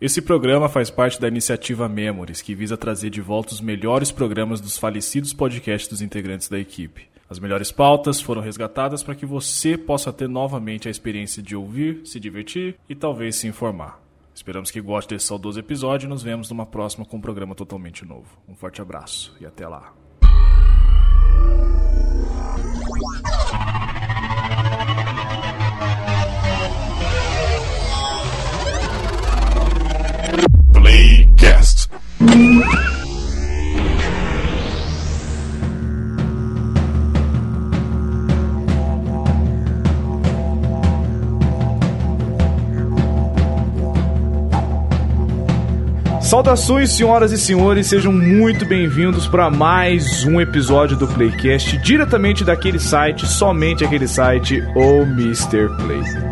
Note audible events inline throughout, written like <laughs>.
Esse programa faz parte da iniciativa Memories, que visa trazer de volta os melhores programas dos falecidos podcasts dos integrantes da equipe. As melhores pautas foram resgatadas para que você possa ter novamente a experiência de ouvir, se divertir e talvez se informar. Esperamos que goste desse saudoso episódio e nos vemos numa próxima com um programa totalmente novo. Um forte abraço e até lá. Saudações, senhoras e senhores, sejam muito bem-vindos para mais um episódio do Playcast, diretamente daquele site, somente aquele site, o Mr. Play.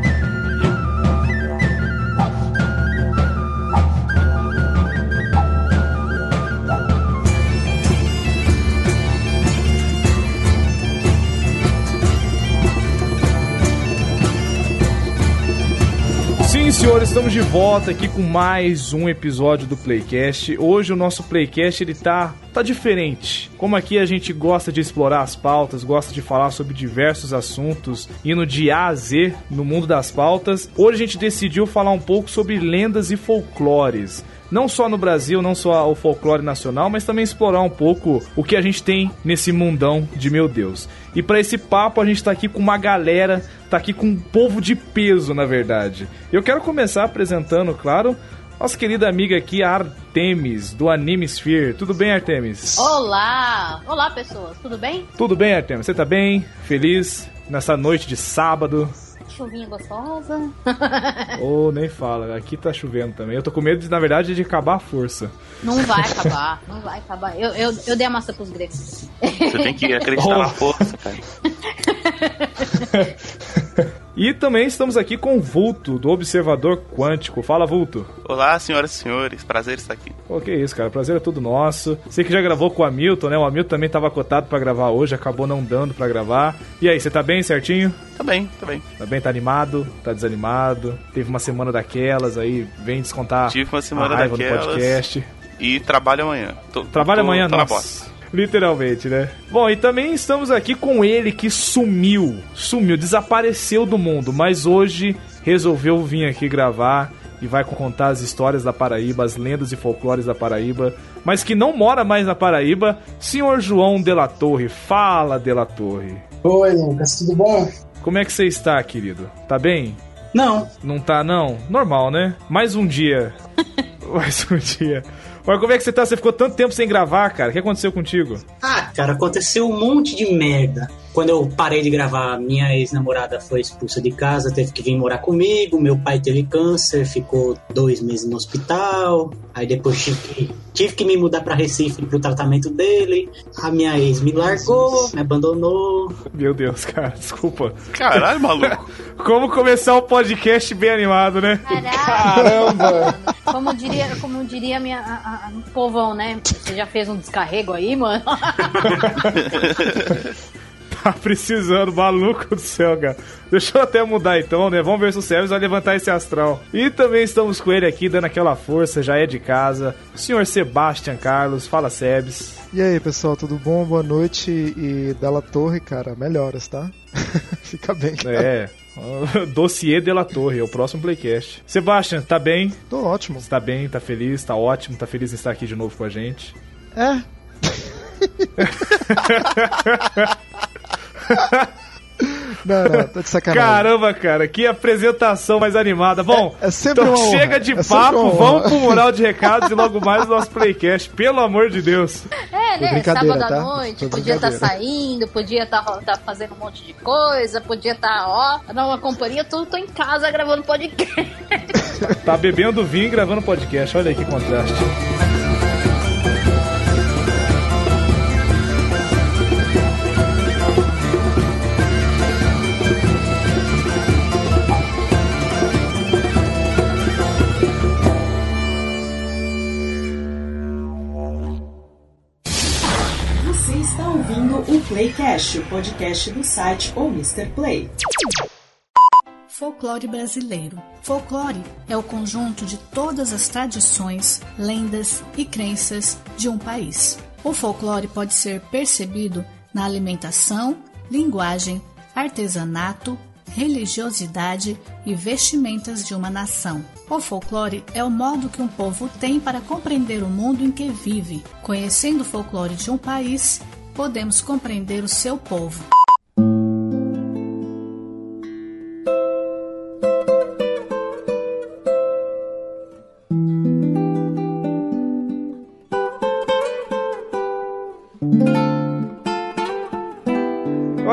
Senhores, estamos de volta aqui com mais um episódio do Playcast. Hoje o nosso Playcast ele tá tá diferente. Como aqui a gente gosta de explorar as pautas, gosta de falar sobre diversos assuntos, indo de A a Z no mundo das pautas, hoje a gente decidiu falar um pouco sobre lendas e folclores não só no Brasil, não só o folclore nacional, mas também explorar um pouco o que a gente tem nesse mundão de meu Deus. E para esse papo a gente tá aqui com uma galera, tá aqui com um povo de peso, na verdade. Eu quero começar apresentando, claro, nossa querida amiga aqui, Artemis, do Anime Sphere. Tudo bem, Artemis? Olá! Olá, pessoas. Tudo bem? Tudo bem, Artemis. Você tá bem? Feliz? Nessa noite de sábado? Chuvinha gostosa. <laughs> Ou oh, nem fala, aqui tá chovendo também. Eu tô com medo, de, na verdade, de acabar a força. Não vai <laughs> acabar, não vai acabar. Eu, eu, eu dei a massa pros gregos. Você tem que acreditar oh. na força, cara. <laughs> E também estamos aqui com o Vulto, do Observador Quântico. Fala, Vulto. Olá, senhoras e senhores. Prazer estar aqui. Pô, que isso, cara. Prazer é tudo nosso. Você que já gravou com o Hamilton, né? O Hamilton também estava cotado para gravar hoje, acabou não dando para gravar. E aí, você tá bem certinho? Tá bem, tá bem. Tá bem, tá animado? Tá desanimado? Teve uma semana daquelas aí, vem descontar Tive uma semana a raiva daquelas. podcast. E trabalho amanhã. Tô, trabalho tô, amanhã, tô nossa. Literalmente, né? Bom, e também estamos aqui com ele que sumiu, sumiu, desapareceu do mundo, mas hoje resolveu vir aqui gravar e vai contar as histórias da Paraíba, as lendas e folclores da Paraíba, mas que não mora mais na Paraíba, senhor João de la Torre. Fala, de la Torre. Oi, Lucas, tudo bom? Como é que você está, querido? Tá bem? Não. Não tá, não? Normal, né? Mais um dia. <laughs> Mais um dia. Mas como é que você tá? Você ficou tanto tempo sem gravar, cara. O que aconteceu contigo? Ah, cara, aconteceu um monte de merda. Quando eu parei de gravar, minha ex-namorada foi expulsa de casa, teve que vir morar comigo. Meu pai teve câncer, ficou dois meses no hospital. Aí depois tive que, tive que me mudar para Recife pro tratamento dele. A minha ex me largou, me abandonou. Meu Deus, cara, desculpa. Caralho, maluco. <laughs> Como começar o um podcast bem animado, né? Caramba! Como diria, como diria minha, a, a, a, povão, né? Você já fez um descarrego aí, mano? <laughs> tá <laughs> precisando, maluco do céu, cara. Deixa eu até mudar então, né? Vamos ver se o Sebes vai levantar esse astral. E também estamos com ele aqui, dando aquela força, já é de casa. O senhor Sebastian Carlos, fala Sebes. E aí, pessoal, tudo bom? Boa noite. E Della Torre, cara, melhoras, tá? <laughs> Fica bem. Cara. É. <laughs> Dossiê de la Torre, é o próximo Playcast. Sebastian, tá bem? Tô ótimo. Você tá bem, tá feliz, tá ótimo, tá feliz em estar aqui de novo com a gente. É. Não, não, tô de sacanagem. Caramba, cara, que apresentação mais animada. Bom, é, é sempre então chega de é papo, vamos pro mural de recados e logo mais o nosso playcast, pelo amor de Deus. É, né? Sábado à tá? noite, podia estar tá saindo, podia estar tá, tá fazendo um monte de coisa, podia estar, tá, ó, numa companhia, tô, tô em casa gravando podcast. tá bebendo vinho e gravando podcast, olha aí que contraste. Playcast, o podcast do site ou Mr. Play. Folclore brasileiro. Folclore é o conjunto de todas as tradições, lendas e crenças de um país. O folclore pode ser percebido na alimentação, linguagem, artesanato, religiosidade e vestimentas de uma nação. O folclore é o modo que um povo tem para compreender o mundo em que vive. Conhecendo o folclore de um país, podemos compreender o seu povo.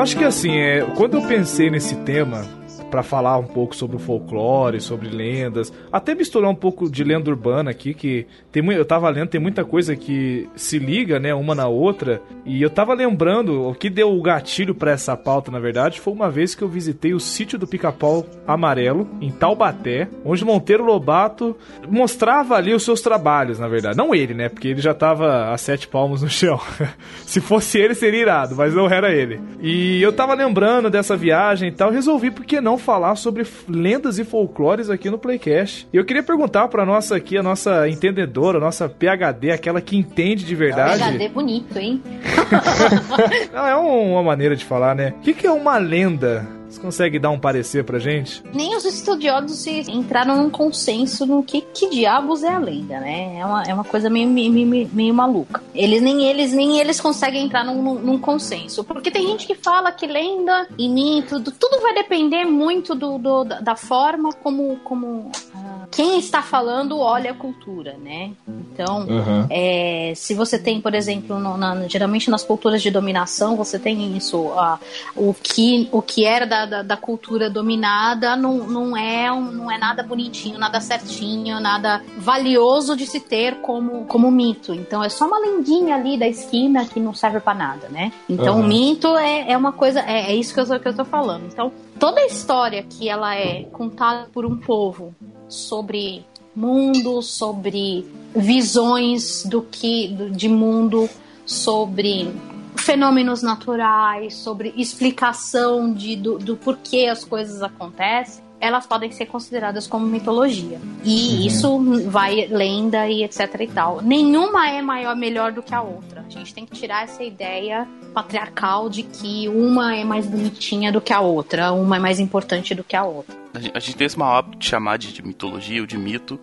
acho que assim, é, quando eu pensei nesse tema, para falar um pouco sobre o folclore, sobre lendas, até misturar um pouco de lenda urbana aqui, que tem eu tava lendo, tem muita coisa que se liga, né, uma na outra, e eu tava lembrando, o que deu o gatilho para essa pauta, na verdade, foi uma vez que eu visitei o sítio do Pica-Pau Amarelo, em Taubaté, onde Monteiro Lobato mostrava ali os seus trabalhos, na verdade. Não ele, né, porque ele já tava a sete palmos no chão. <laughs> se fosse ele, seria irado, mas não era ele. E eu tava lembrando dessa viagem e tal, resolvi, por que não falar sobre lendas e folclores aqui no Playcast. E eu queria perguntar pra nossa aqui, a nossa entendedora, a nossa PHD, aquela que entende de verdade. PHD bonito, hein? <laughs> Não, é uma maneira de falar, né? O que, que é uma lenda? Você consegue dar um parecer pra gente? Nem os estudiosos entraram num consenso no que, que diabos é a lenda, né? É uma, é uma coisa meio, meio, meio maluca. Eles nem eles nem eles conseguem entrar num, num consenso. Porque tem gente que fala que lenda e mito, tudo vai depender muito do, do da forma como, como uh, quem está falando olha a cultura, né? Então, uhum. é, se você tem, por exemplo, no, na, geralmente nas culturas de dominação, você tem isso, o, que, o que era da da, da, cultura dominada não, não, é, não é nada bonitinho, nada certinho, nada valioso de se ter como, como mito. Então é só uma lendinha ali da esquina que não serve para nada, né? Então uhum. o mito é, é uma coisa, é, é isso que eu, que eu tô falando. Então toda a história que ela é contada por um povo sobre mundo, sobre visões do que de mundo, sobre fenômenos naturais, sobre explicação de, do, do porquê as coisas acontecem, elas podem ser consideradas como mitologia. E uhum. isso vai lenda e etc e tal. Nenhuma é maior melhor do que a outra. A gente tem que tirar essa ideia patriarcal de que uma é mais bonitinha do que a outra, uma é mais importante do que a outra. A gente, tem esse mau hábito de chamar de, de mitologia ou de mito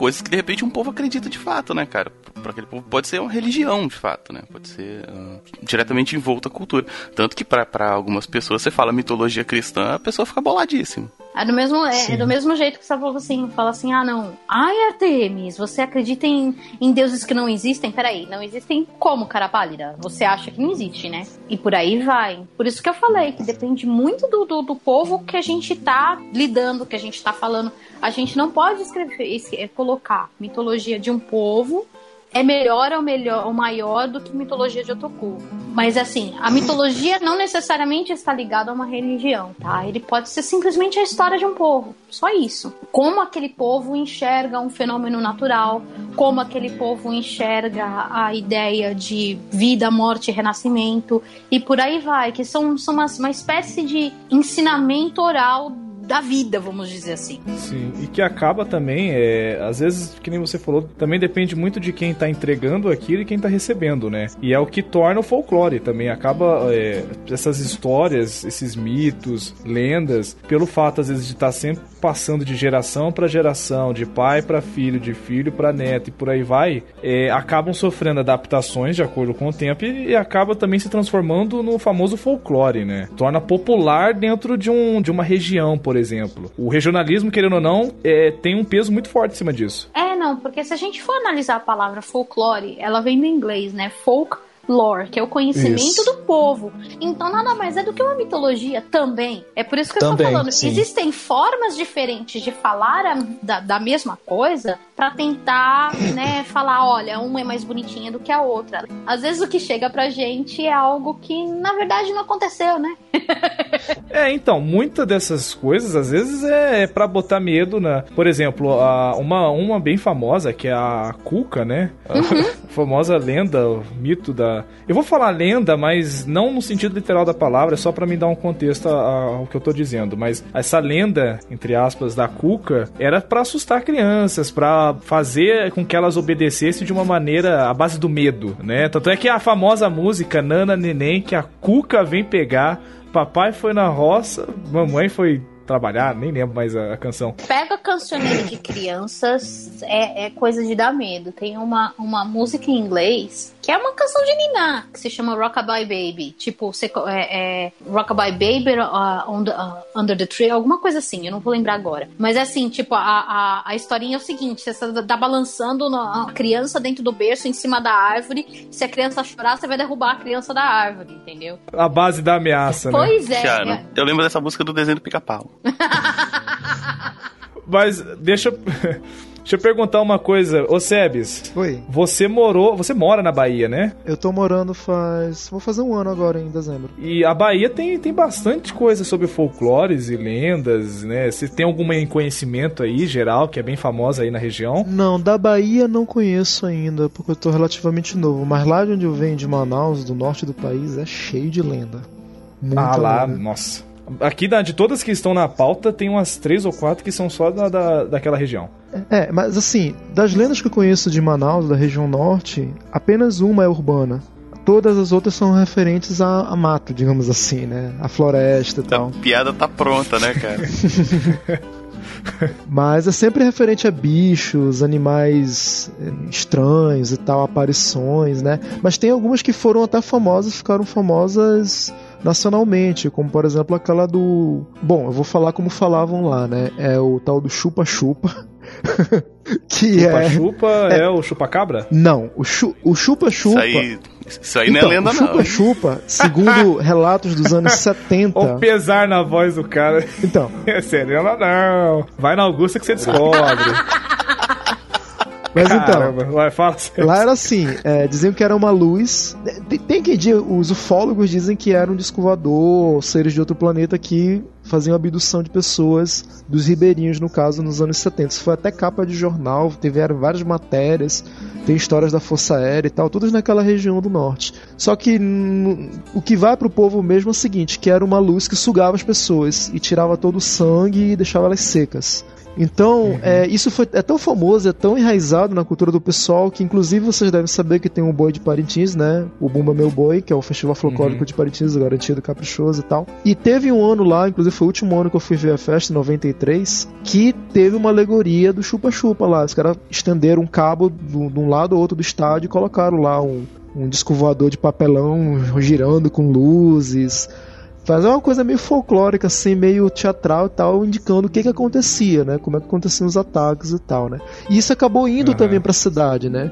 coisas que de repente um povo acredita de fato, né, cara? Para aquele povo pode ser uma religião de fato, né? Pode ser uh, diretamente envolta à cultura. Tanto que para algumas pessoas você fala mitologia cristã, a pessoa fica boladíssima. É do mesmo, é, é, do mesmo jeito que você falou assim, fala assim, ah não, ai Artemis, você acredita em, em deuses que não existem? Peraí, não existem como, cara pálida? Você acha que não existe, né? E por aí vai. Por isso que eu falei que depende muito do, do, do povo que a gente tá lidando, que a gente tá falando. A gente não pode escrever, é, colocar mitologia de um povo é melhor ou melhor ou maior do que mitologia de Otoku. Mas assim, a mitologia não necessariamente está ligada a uma religião, tá? Ele pode ser simplesmente a história de um povo, só isso. Como aquele povo enxerga um fenômeno natural, como aquele povo enxerga a ideia de vida, morte renascimento e por aí vai, que são, são uma, uma espécie de ensinamento oral da vida, vamos dizer assim. Sim, e que acaba também, é, às vezes, que nem você falou, também depende muito de quem tá entregando aquilo e quem tá recebendo, né? E é o que torna o folclore também. Acaba é, essas histórias, esses mitos, lendas, pelo fato, às vezes, de estar tá sempre passando de geração para geração, de pai para filho, de filho para neto e por aí vai, é, acabam sofrendo adaptações de acordo com o tempo e, e, acaba também se transformando no famoso folclore, né? Torna popular dentro de, um, de uma região, por exemplo. O regionalismo, querendo ou não, é, tem um peso muito forte em cima disso. É, não, porque se a gente for analisar a palavra folclore, ela vem do inglês, né? Folk lore, que é o conhecimento isso. do povo. Então nada mais é do que uma mitologia também. É por isso que também, eu estou falando. Sim. Existem formas diferentes de falar a, da, da mesma coisa para tentar, né, <coughs> falar, olha, uma é mais bonitinha do que a outra. Às vezes o que chega pra gente é algo que na verdade não aconteceu, né? <laughs> é, então, muitas dessas coisas às vezes é, é para botar medo na, por exemplo, a, uma uma bem famosa que é a Cuca, né? Uhum. A <laughs> famosa lenda, o mito da Eu vou falar lenda, mas não no sentido literal da palavra, só para me dar um contexto ao que eu tô dizendo. Mas essa lenda, entre aspas, da Cuca, era para assustar crianças, para fazer com que elas obedecessem de uma maneira à base do medo, né? Tanto é que a famosa música Nana Neném, que a Cuca vem pegar. Papai foi na roça, mamãe foi trabalhar, nem lembro mais a, a canção. Pega cancioneiro de crianças, é, é, coisa de dar medo. Tem uma, uma música em inglês que é uma canção de Nina, que se chama Rockabye Baby. Tipo, você, é, é Rockabye Baby uh, on the, uh, Under the Tree, alguma coisa assim, eu não vou lembrar agora. Mas é assim, tipo, a, a, a historinha é o seguinte: você tá, tá balançando a criança dentro do berço em cima da árvore. Se a criança chorar, você vai derrubar a criança da árvore, entendeu? A base da ameaça, pois né? Pois é. Cara, eu lembro dessa música do desenho do pica-pau. <laughs> Mas deixa. <laughs> Deixa eu perguntar uma coisa, ô Sebes. Oi. Você morou, você mora na Bahia, né? Eu tô morando faz, vou fazer um ano agora em dezembro. E a Bahia tem, tem bastante coisa sobre folclores e lendas, né? Você tem algum conhecimento aí geral que é bem famosa aí na região? Não, da Bahia não conheço ainda, porque eu tô relativamente novo, mas lá de onde eu venho de Manaus, do norte do país, é cheio de lenda. Muita ah lá, lenda. nossa. Aqui, de todas que estão na pauta, tem umas três ou quatro que são só da, da, daquela região. É, mas assim, das lendas que eu conheço de Manaus, da região norte, apenas uma é urbana. Todas as outras são referentes a, a mato, digamos assim, né? A floresta e tal. A piada tá pronta, né, cara? <laughs> Mas é sempre referente a bichos, animais eh, estranhos e tal, aparições, né? Mas tem algumas que foram até famosas, ficaram famosas nacionalmente, como por exemplo aquela do. Bom, eu vou falar como falavam lá, né? É o tal do chupa-chupa. <laughs> que chupa, é. Chupa é, é o chupa-cabra? Não, o chupa-chupa. Isso aí, isso aí então, não é então, lenda, chupa, não. Chupa-chupa, segundo <laughs> relatos dos anos <laughs> 70. o pesar na voz do cara. Então. É sério, ela não. Vai na Augusta que você descobre. Mas então, Caramba, então, vai, fala lá era assim, é, diziam que era uma luz. Tem, tem que dizer, os ufólogos dizem que era um disco voador, seres de outro planeta que faziam abdução de pessoas dos ribeirinhos, no caso, nos anos 70. Isso foi até capa de jornal, tiveram várias matérias, tem histórias da Força Aérea e tal, todas naquela região do norte. Só que o que vai pro povo mesmo é o seguinte, que era uma luz que sugava as pessoas e tirava todo o sangue e deixava elas secas. Então, uhum. é, isso foi, é tão famoso, é tão enraizado na cultura do pessoal que, inclusive, vocês devem saber que tem um boi de Parintins, né? O Bumba Meu Boi, que é o festival folclórico uhum. de Parintins, garantido caprichoso e tal. E teve um ano lá, inclusive foi o último ano que eu fui ver a festa, em 93, que teve uma alegoria do chupa-chupa lá. Os caras estenderam um cabo de um lado ou outro do estádio e colocaram lá um, um disco voador de papelão girando com luzes fazer uma coisa meio folclórica, assim, meio teatral e tal, indicando o que que acontecia, né? Como é que aconteciam os ataques e tal, né? E isso acabou indo uhum. também para a cidade, né?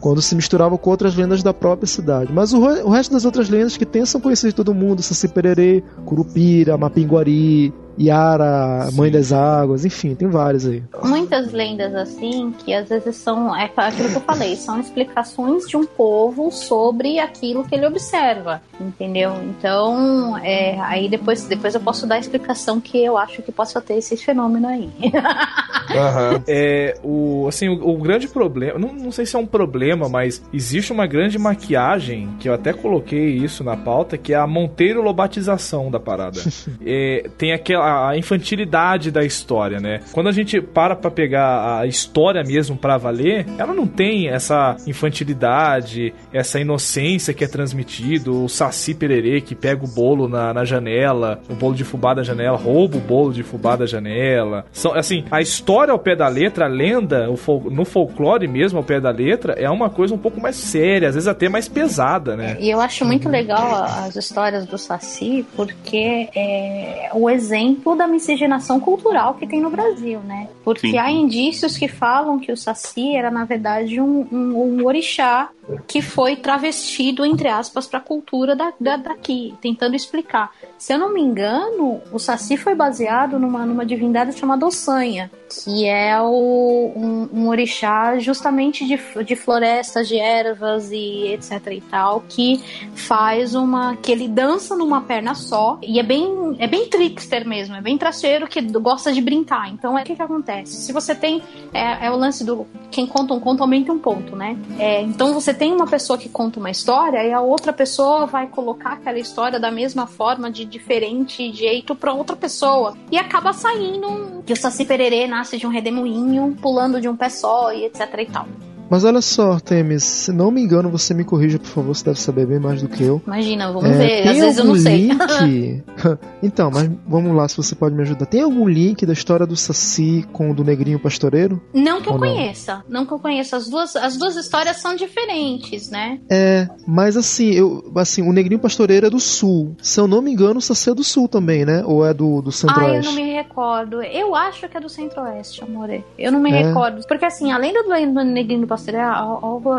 Quando se misturava com outras lendas da própria cidade. Mas o, o resto das outras lendas que tem são conhecidas de todo mundo: Saci Pererê, Curupira, Mapinguari, Yara, Sim. Mãe das Águas, enfim, tem várias aí. Muitas lendas assim, que às vezes são, é aquilo que eu falei, são explicações de um povo sobre aquilo que ele observa, entendeu? Então, é, aí depois, depois eu posso dar a explicação que eu acho que possa ter esse fenômeno aí. <laughs> uhum. é, o, assim, o, o, grande problema, não, não sei se é um problema, mas existe uma grande maquiagem, que eu até coloquei isso na pauta, que é a Monteiro Lobatização da parada. <laughs> é, tem aquela a infantilidade da história, né? Quando a gente para pra pegar a história mesmo para valer, ela não tem essa infantilidade, essa inocência que é transmitido, o Saci Pererê que pega o bolo na, na janela, o bolo de fubá da janela, rouba o bolo de fubá da janela. São, assim, a história ao pé da letra, a lenda, fol no folclore mesmo ao pé da letra, é uma coisa um pouco mais séria, às vezes até mais pesada, né? E eu acho muito legal as histórias do Saci, porque é o exemplo exemplo da miscigenação cultural que tem no Brasil, né? Porque Sim. há indícios que falam que o Saci era, na verdade, um, um, um orixá que foi travestido, entre aspas, para a cultura da, da, daqui, tentando explicar. Se eu não me engano, o Saci foi baseado numa, numa divindade chamada Ossanha, que é o, um, um, orixá justamente de, de florestas, de ervas e etc e tal, que faz uma. que ele dança numa perna só e é bem, é bem trickster mesmo, é bem traceiro que gosta de brincar. Então é o que, que acontece? Se você tem. É, é, o lance do. Quem conta um conto aumenta um ponto, né? É, então você tem uma pessoa que conta uma história e a outra pessoa vai colocar aquela história da mesma forma, de diferente jeito, para outra pessoa. E acaba saindo que o Saci Pererê nasce de um redemoinho, pulando de um pé só e etc e tal. Mas olha só, Temis, se não me engano, você me corrija, por favor, você deve saber bem mais do que eu. Imagina, vamos é, ver, às vezes eu não sei. Link... <laughs> <laughs> então, mas vamos lá, se você pode me ajudar. Tem algum link da história do Saci com o do Negrinho Pastoreiro? Não que eu conheça, não? que eu conheça. As duas, as duas histórias são diferentes, né? É, mas assim, eu, assim, o Negrinho Pastoreiro é do Sul. Se eu não me engano, o Saci é do Sul também, né? Ou é do, do Centro-Oeste? Ah, eu não me recordo. Eu acho que é do Centro-Oeste, amore. Eu não me é. recordo. Porque assim, além do, do Negrinho Pastoreiro,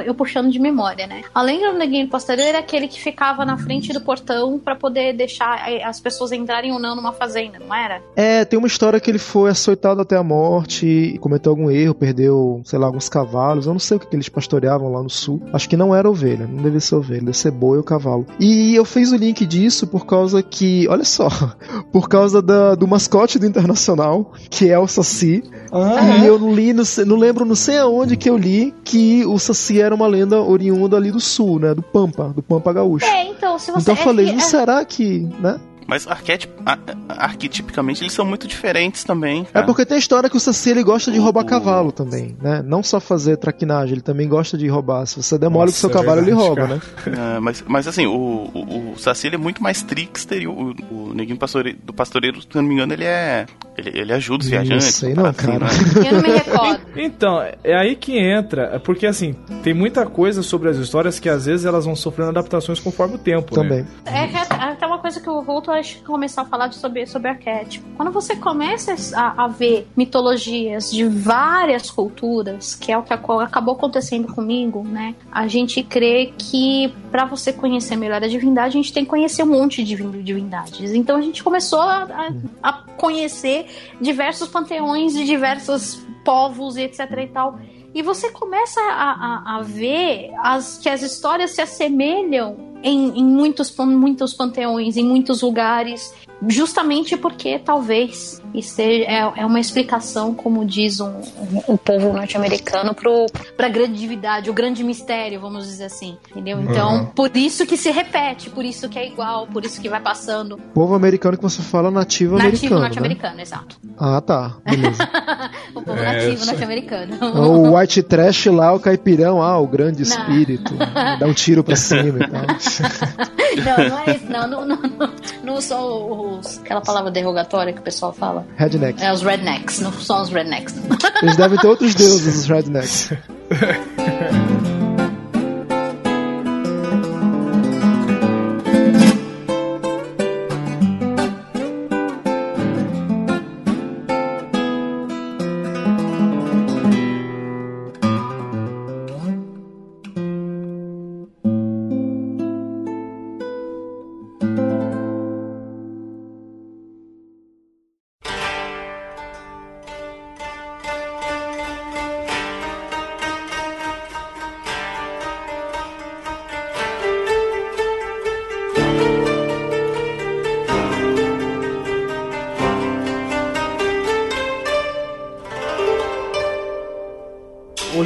eu puxando de memória, né? Além do neguinho pastoreiro, era aquele que ficava na frente do portão para poder deixar as pessoas entrarem ou não numa fazenda, não era? É, tem uma história que ele foi açoitado até a morte, cometeu algum erro, perdeu, sei lá, alguns cavalos. Eu não sei o que eles pastoreavam lá no sul. Acho que não era ovelha, não devia ser ovelha, deve ser boi ou cavalo. E eu fiz o link disso por causa que, olha só, <laughs> por causa da, do mascote do Internacional, que é o Saci. Ah, e eu li, não, sei, não lembro, não sei aonde que eu li que o Saci era uma lenda oriunda ali do sul, né? Do Pampa, do Pampa Gaúcho. É, então, se você. Então eu falei, é, não é... será que, né? Mas arquetip, arquetipicamente eles são muito diferentes também. Cara. É porque tem a história que o Saci ele gosta de roubar cavalo também, né? Não só fazer traquinagem, ele também gosta de roubar. Se você demole Nossa, o seu é cavalo, verdade, ele rouba, cara. né? É, mas, mas assim, o, o, o Saci ele é muito mais trickster e o, o Neguinho pastoreiro, do Pastoreiro, se não me engano, ele é. Ele, ele ajuda os viajantes. Não sei não, assim, cara. Né? <laughs> Eu não me recordo. Então, é aí que entra, é porque assim, tem muita coisa sobre as histórias que às vezes elas vão sofrendo adaptações conforme o tempo, Também. Né? É, é até uma coisa que eu volto a começar a falar sobre, sobre arquétipo. Quando você começa a, a ver mitologias de várias culturas, que é o que acabou acontecendo comigo, né? A gente crê que para você conhecer melhor a divindade, a gente tem que conhecer um monte de divindades. Então a gente começou a, a, a conhecer diversos panteões de diversos povos e etc e tal. E você começa a, a, a ver as, que as histórias se assemelham em, em muitos, muitos panteões, em muitos lugares, justamente porque talvez isso é, é uma explicação, como diz um, um, o povo norte-americano, para a grandiosidade, o grande mistério, vamos dizer assim, entendeu? Então, uhum. por isso que se repete, por isso que é igual, por isso que vai passando. Povo americano que você fala nativo, nativo americano. Nativo né? norte-americano, né? exato. Ah, tá. Beleza. <laughs> o povo é, nativo norte-americano. O white trash lá, o caipirão, ah, o grande espírito. <laughs> Dá um tiro pra cima e tal. <laughs> não, não é isso, não. Não, não, não, não são os. Aquela palavra derrogatória que o pessoal fala. Rednecks. É os rednecks, não são os rednecks. Eles devem ter outros deuses, os rednecks. <laughs>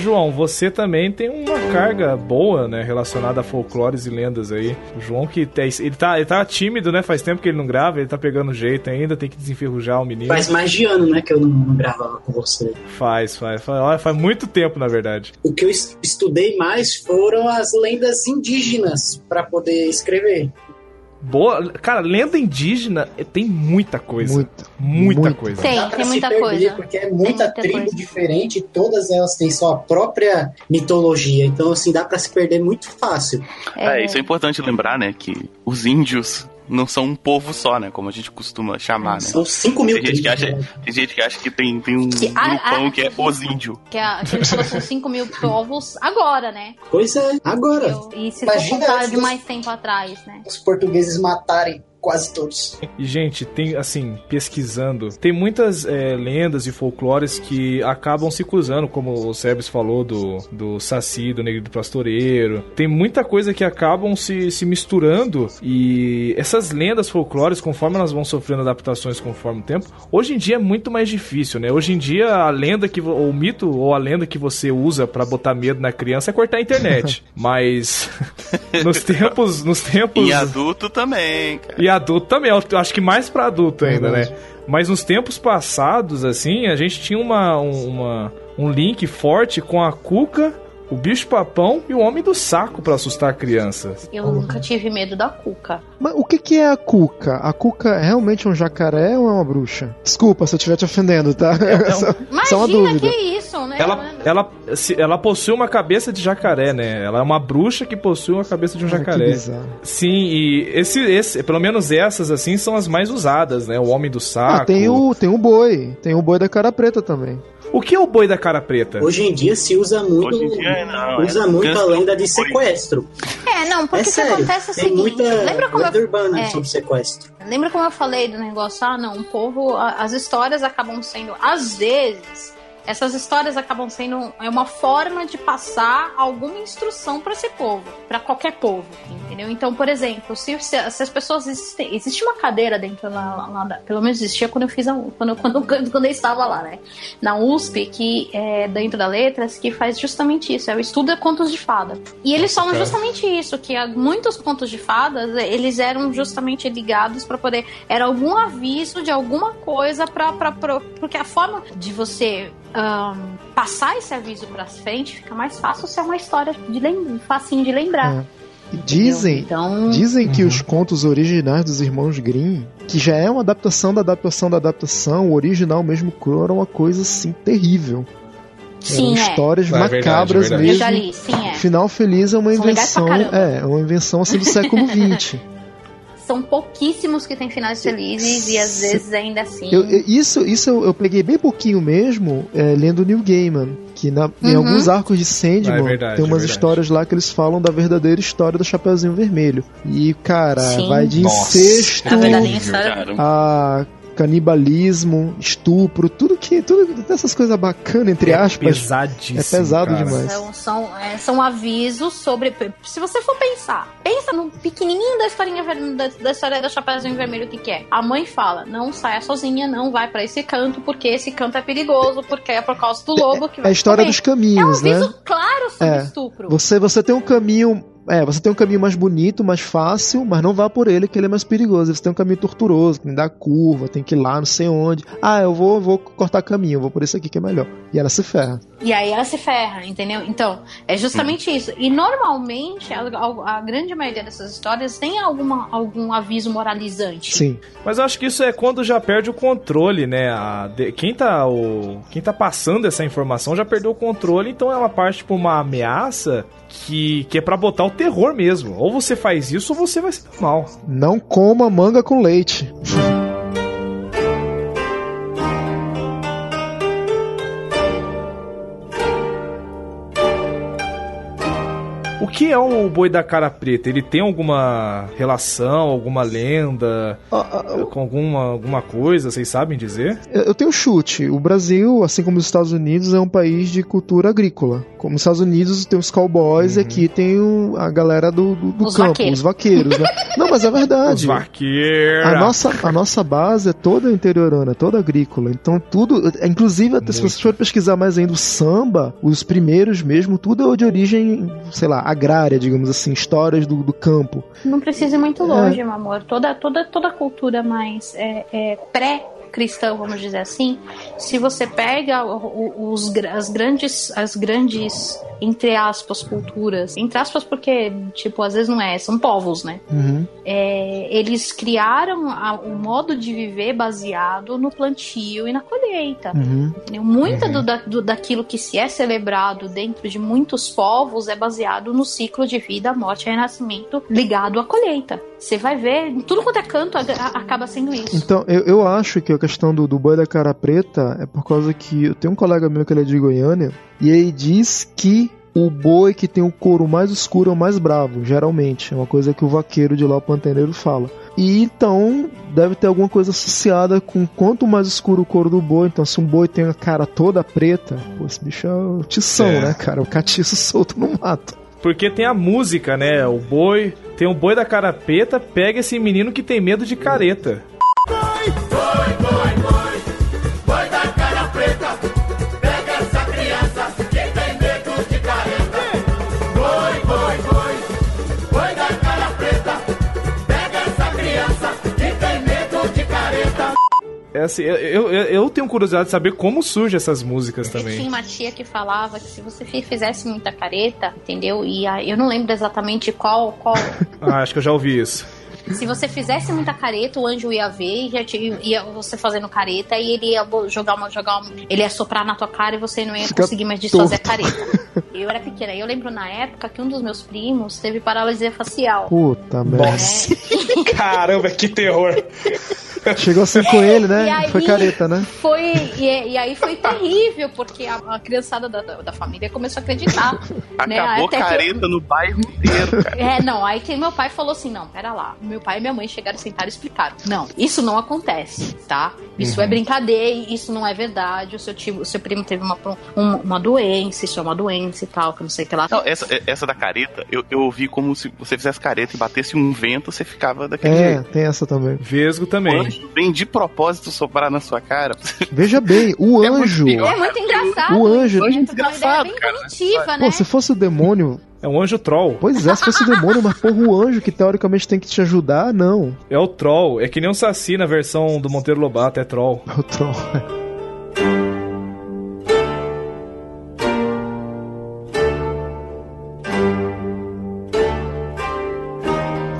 João, você também tem uma carga boa, né, relacionada a folclores e lendas aí. O João que tem, ele tá, ele tá tímido, né? Faz tempo que ele não grava, ele tá pegando jeito ainda, tem que desenferrujar o menino. Faz mais de ano, né, que eu não, não gravava com você. Faz, faz, faz, faz muito tempo, na verdade. O que eu estudei mais foram as lendas indígenas para poder escrever. Boa. Cara, lenda indígena tem muita coisa. Muita. Muita, muita. coisa. Tem, tem muita perder, coisa. Porque é muita, muita tribo coisa. diferente, todas elas têm sua própria mitologia. Então, assim, dá para se perder muito fácil. É, é, isso é importante lembrar, né? Que os índios não são um povo só, né? Como a gente costuma chamar, né? São 5 mil tem gente, que acha, tem gente que acha que tem, tem um que, grupão a, a, que é os índios. Que, a, que eles são 5 mil povos agora, né? Pois é, agora. Eu, e se Imagina for contar de mais tempo atrás, né? Os portugueses matarem quase todos. E, gente, tem, assim, pesquisando, tem muitas é, lendas e folclores que acabam se cruzando, como o Sebes falou do, do Saci, do Negro do Pastoreiro. Tem muita coisa que acabam se, se misturando e essas lendas folclóricas, conforme elas vão sofrendo adaptações conforme o tempo, hoje em dia é muito mais difícil, né? Hoje em dia a lenda que o mito ou a lenda que você usa para botar medo na criança é cortar a internet. <laughs> Mas <laughs> nos tempos, nos tempos E adulto também, cara. E adulto também, eu acho que mais para adulto ainda, né? Mas nos tempos passados, assim, a gente tinha uma, uma, um link forte com a Cuca o bicho papão e o homem do saco para assustar crianças. Eu nunca tive medo da cuca. Mas o que, que é a cuca? A cuca é realmente um jacaré ou é uma bruxa? Desculpa se eu estiver te ofendendo, tá? É <laughs> só, Imagina, uma dúvida. que isso, né? Ela, ela, se, ela possui uma cabeça de jacaré, né? Ela é uma bruxa que possui uma cabeça de um ah, jacaré. Sim, e esse, esse, pelo menos essas, assim, são as mais usadas, né? O homem do saco. Ah, tem o, tem o boi. Tem o boi da cara preta também. O que é o boi da cara preta? Hoje em dia se usa muito, dia, não, usa é muito a lenda de sequestro. É, não, porque é o que acontece é o seguinte, muita lembra como lenda eu, urbana é, sobre sequestro. Lembra como eu falei do negócio? Ah, não, o povo, as histórias acabam sendo, às vezes, essas histórias acabam sendo é uma forma de passar alguma instrução para esse povo, para qualquer povo, entendeu? Então, por exemplo, se, se, as pessoas existem, existe uma cadeira dentro lá, lá, lá, pelo menos existia quando eu fiz a, <laughs> quando, quando, quando eu estava lá, né? Na USP, que é dentro da letras, que faz justamente isso, é o estudo de contos de fada. E eles falam justamente isso, que muitos contos de fadas, eles eram justamente ligados para poder era algum aviso de alguma coisa para porque a forma de você um, passar esse aviso pra frente, fica mais fácil se é uma história de facinho de lembrar. É. Dizem, então... dizem que uhum. os contos originais dos irmãos Grimm, que já é uma adaptação da adaptação da adaptação, o original mesmo cru era uma coisa assim terrível. Sim, Eram é. histórias é. macabras é verdade, mesmo. Eu já li, sim, é. Final feliz é uma São invenção, é, é uma invenção assim do século XX. <laughs> são pouquíssimos que têm finais felizes e às vezes ainda assim. Eu, isso isso eu, eu, peguei bem pouquinho mesmo é, lendo New Gaiman. Que na, uhum. em alguns arcos de Sandman ah, é verdade, tem umas é histórias lá que eles falam da verdadeira história do Chapeuzinho Vermelho. E, cara, Sim. vai de Nossa. incesto a canibalismo, estupro, tudo que. Tudo dessas coisas bacanas, entre é aspas. Pesadíssimo. É pesado cara. demais. São, são, é, são, avisos sobre. Se você for pensar, pensa no pequenininho da historinha da, da história da Chapeuzinho Vermelho, o que, que é? A mãe fala: não saia sozinha, não vai para esse canto, porque esse canto é perigoso, porque é por causa do lobo que vai. É a história comer. dos caminhos, né? É um aviso né? claro sobre é. estupro. Você, você tem um caminho é, você tem um caminho mais bonito, mais fácil, mas não vá por ele que ele é mais perigoso. Você tem um caminho tortuoso, tem que dar curva, tem que ir lá, não sei onde. Ah, eu vou, vou cortar caminho, vou por esse aqui que é melhor. E ela se ferra. E aí ela se ferra, entendeu? Então, é justamente hum. isso. E normalmente, a, a, a, grande maioria dessas histórias tem alguma, algum aviso moralizante. Sim. Mas eu acho que isso é quando já perde o controle, né? A, de, quem, tá, o, quem tá passando essa informação já perdeu o controle, então ela parte por uma ameaça que, que é para botar o terror mesmo. Ou você faz isso ou você vai ser mal. Não coma manga com leite. Que é o boi da cara preta? Ele tem alguma relação, alguma lenda ah, ah, com alguma, alguma coisa? Vocês sabem dizer? Eu tenho chute. O Brasil, assim como os Estados Unidos, é um país de cultura agrícola. Como os Estados Unidos tem os cowboys, uhum. aqui tem o, a galera do, do, do campo, vaqueiros. os vaqueiros. Né? <laughs> Não, mas é verdade. Os vaqueiros. A nossa, a nossa base é toda interiorana, toda agrícola. Então tudo, inclusive, Muito. se você for pesquisar mais ainda o samba, os primeiros mesmo, tudo é de origem, sei lá, agrária, digamos assim, histórias do, do campo. Não precisa ir muito longe, é. meu amor. Toda, toda, toda cultura mais é, é, pré cristão, vamos dizer assim, se você pega os, as grandes, as grandes, entre aspas, culturas, entre aspas porque, tipo, às vezes não é, são povos, né? Uhum. É, eles criaram o um modo de viver baseado no plantio e na colheita. Uhum. Muita uhum. do, da, do, daquilo que se é celebrado dentro de muitos povos é baseado no ciclo de vida, morte e renascimento ligado à colheita. Você vai ver, tudo quanto é canto acaba sendo isso. Então, eu, eu acho que a questão do, do boi da cara preta é por causa que eu tenho um colega meu que ele é de Goiânia e ele diz que o boi que tem o couro mais escuro é o mais bravo, geralmente. É uma coisa que o vaqueiro de lá, o pantaneiro, fala. E então deve ter alguma coisa associada com quanto mais escuro o couro do boi. Então, se um boi tem a cara toda preta, pô, esse bicho é o tição, é. né, cara? O catiço <laughs> solto no mato. Porque tem a música, né? O boi. Tem o boi da cara preta, pega esse menino que tem medo de careta. Assim, eu, eu, eu, tenho curiosidade de saber como surgem essas músicas também. Eu tinha uma tia que falava que se você fizesse muita careta, entendeu? E a, eu não lembro exatamente qual. qual... <laughs> ah, acho que eu já ouvi isso. Se você fizesse muita careta, o anjo ia ver e já te, ia você fazendo careta e ele ia jogar uma, jogar uma, ele ia soprar na tua cara e você não ia Fica conseguir mais desfazer torto. a careta. Eu era pequena. Eu lembro na época que um dos meus primos teve paralisia facial. Puta merda. É. <laughs> Caramba, que terror. Chegou assim com ele, né? Aí, foi careta, né? Foi, e, e, aí foi terrível, porque a, a criançada da, da, da, família começou a acreditar. Né? Acabou né? careta eu... no bairro inteiro, cara. É, não, aí que meu pai falou assim, não, pera lá. Meu pai e minha mãe chegaram, sentaram e explicaram. Não, isso não acontece, tá? Isso é uhum. é brincadeira, isso não é verdade. O seu, tio, o seu primo teve uma, uma, uma doença, isso é uma doença e tal, que não sei o que lá. Não, essa, essa da careta, eu, eu ouvi como se você fizesse careta e batesse um vento, você ficava daquele é, jeito. tem essa também. Vesgo também. Quando vem de propósito soprar na sua cara. Veja bem, o <laughs> é anjo. Muito é muito engraçado. O anjo. É muito engraçado, bem cara. Punitiva, né? Pô, se fosse o demônio, é um anjo troll. Pois é, se fosse o demônio, mas porra, o anjo que teoricamente tem que te ajudar, não. É o troll. É que nem o Saci na versão do Monteiro Lobato, é troll. É o troll.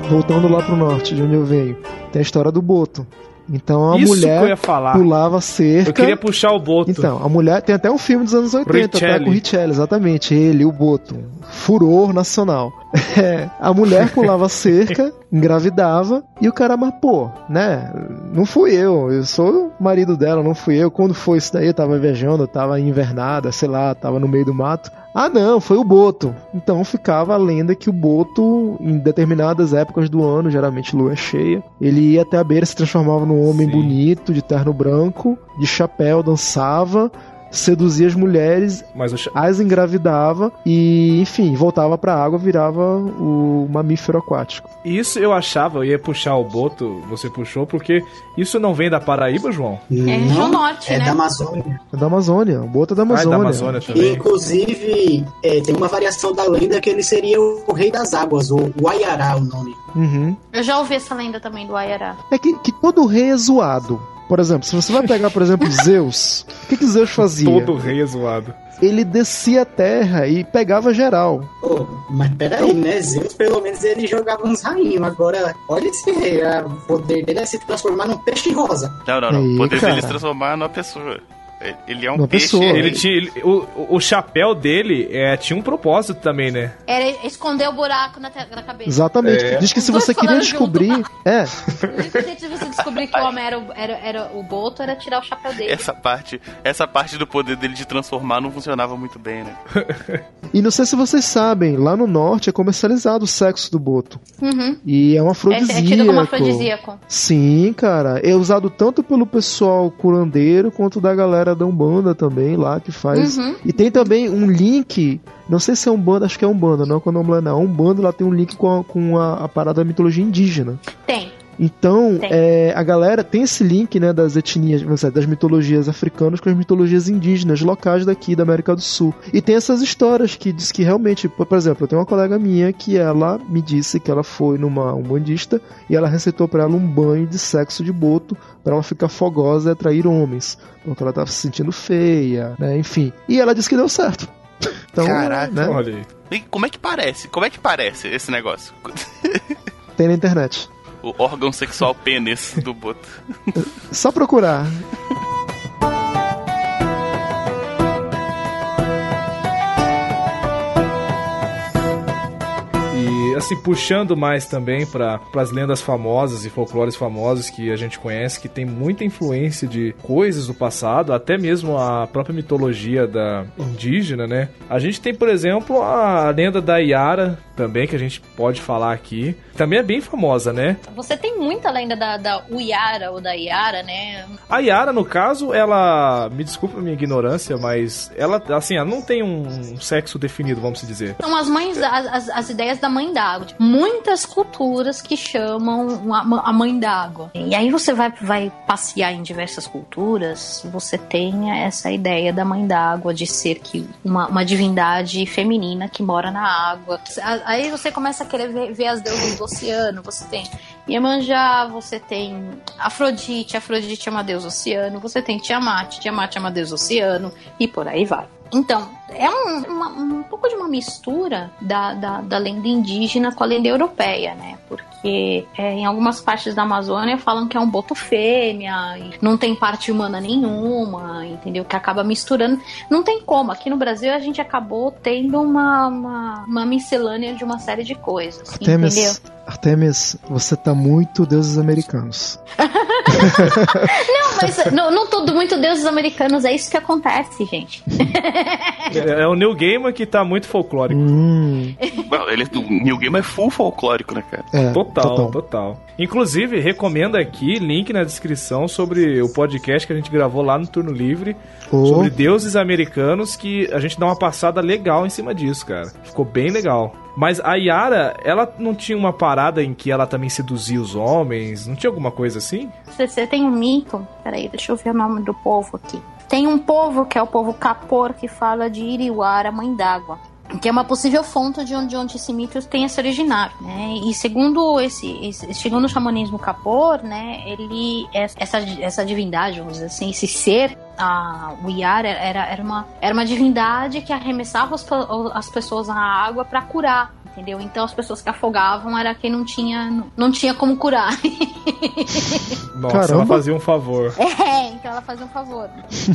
Voltando lá pro norte, de onde eu venho, tem a história do Boto. Então a Isso mulher pulava cerca. Eu queria puxar o Boto. Então, a mulher tem até um filme dos anos 80, tá? Com Richelli, exatamente. Ele, o Boto. Furor nacional. <laughs> É, a mulher pulava cerca, <laughs> engravidava, e o cara, mas pô, né? Não fui eu, eu sou o marido dela, não fui eu. Quando foi isso daí, eu tava viajando, eu tava invernada, sei lá, tava no meio do mato. Ah, não, foi o Boto. Então ficava a lenda que o Boto, em determinadas épocas do ano, geralmente lua cheia, ele ia até a beira, se transformava num homem Sim. bonito, de terno branco, de chapéu, dançava, seduzia as mulheres, Mas as engravidava e, enfim, voltava pra água, virava o mamífero aquático. Isso eu achava, eu ia puxar o boto, você puxou, porque isso não vem da Paraíba, João? É região norte, é né? da Amazônia. É da Amazônia, o boto é da Amazônia. Ah, é da Amazônia também. Inclusive, é, tem uma variação da lenda que ele seria o rei das águas, o Guaiará, o nome. Uhum. Eu já ouvi essa lenda também do Guaiará. É que, que todo rei é zoado. Por exemplo, se você vai pegar, por exemplo, <laughs> Zeus, o que, que Zeus fazia? Todo rei é zoado. Ele descia a terra e pegava geral. Oh, mas peraí, né? Zeus, pelo menos, ele jogava uns rainhos. Agora, olha esse rei. O poder dele é se transformar num peixe rosa. Não, não, não. o poder dele é se transformar numa pessoa. Ele é um Uma peixe. Pessoa. Ele tinha, ele, o, o chapéu dele é, tinha um propósito também, né? Era esconder o buraco na, na cabeça. Exatamente. É. Diz que se você queria descobrir. Junto. É. Se você descobrir que o homem era, era, era o Boto, era tirar o chapéu dele. Essa parte, essa parte do poder dele de transformar não funcionava muito bem, né? <laughs> e não sei se vocês sabem, lá no norte é comercializado o sexo do Boto. Uhum. E é um afrodisíaco. É, é tido como afrodisíaco. Sim, cara. É usado tanto pelo pessoal curandeiro quanto da galera galera da Umbanda também lá que faz. Uhum. E tem também um link, não sei se é Umbanda, acho que é Umbanda, não é nome lá não. Umbanda lá tem um link com a, com a, a parada da mitologia indígena. Tem. Então, é, a galera tem esse link, né, das etnias, das mitologias africanas com as mitologias indígenas locais daqui da América do Sul. E tem essas histórias que diz que realmente, por exemplo, eu tenho uma colega minha que ela me disse que ela foi numa umbandista e ela receitou para ela um banho de sexo de boto para ela ficar fogosa e atrair homens, porque ela estava se sentindo feia, né, enfim. E ela disse que deu certo. <laughs> Então, Caraca, né? olha aí. E como é que parece? Como é que parece esse negócio? Tem na internet o órgão sexual pênis do Boto. Só procurar. Assim, puxando mais também para as lendas famosas e folclores famosos que a gente conhece, que tem muita influência de coisas do passado, até mesmo a própria mitologia da indígena, né? A gente tem, por exemplo, a lenda da Yara, também, que a gente pode falar aqui. Também é bem famosa, né? Você tem muita lenda da, da Uyara ou da Yara, né? A Yara, no caso, ela. Me desculpa a minha ignorância, mas ela, assim, ela não tem um sexo definido, vamos dizer. São as mães, as, as ideias da mãe d'água. Muitas culturas que chamam a, a mãe d'água. E aí você vai, vai passear em diversas culturas, você tem essa ideia da mãe d'água, de ser que uma, uma divindade feminina que mora na água. Aí você começa a querer ver, ver as deusas do oceano. Você tem Iemanjá, você tem Afrodite, Afrodite é uma deusa oceano, você tem Tiamat, Tiamat é uma deusa oceano, e por aí vai. Então, é um, uma, um pouco de uma mistura da, da, da, lenda indígena com a lenda europeia, né? Porque é, em algumas partes da Amazônia falam que é um boto fêmea, não tem parte humana nenhuma, entendeu? Que acaba misturando. Não tem como. Aqui no Brasil a gente acabou tendo uma, uma, uma miscelânea de uma série de coisas. Artemis, entendeu? Artemis, você tá muito deuses americanos. <laughs> não, mas não, não tudo muito deuses americanos, é isso que acontece, gente. <laughs> É, é, o New Gamer que tá muito folclórico. Hum. ele, o New Gamer é full folclórico, né, cara? É, total, total, total. Inclusive, recomendo aqui, link na descrição sobre o podcast que a gente gravou lá no Turno Livre, oh. sobre deuses americanos, que a gente dá uma passada legal em cima disso, cara. Ficou bem legal. Mas a Yara, ela não tinha uma parada em que ela também seduzia os homens? Não tinha alguma coisa assim? Você tem um mito? Peraí, deixa eu ver o nome do povo aqui. Tem um povo, que é o povo Capor, que fala de Iriwara, mãe d'água que é uma possível fonte de onde, onde esse mito tenha se originado, né? E segundo esse, esse segundo o xamanismo Kapor, né, ele essa essa divindade, vamos dizer assim, esse ser, a o Iar era, era uma era uma divindade que arremessava as, as pessoas na água para curar entendeu? Então as pessoas que afogavam era quem não tinha, não tinha como curar. <laughs> Nossa, Caramba. ela fazia um favor. É, então ela fazia um favor.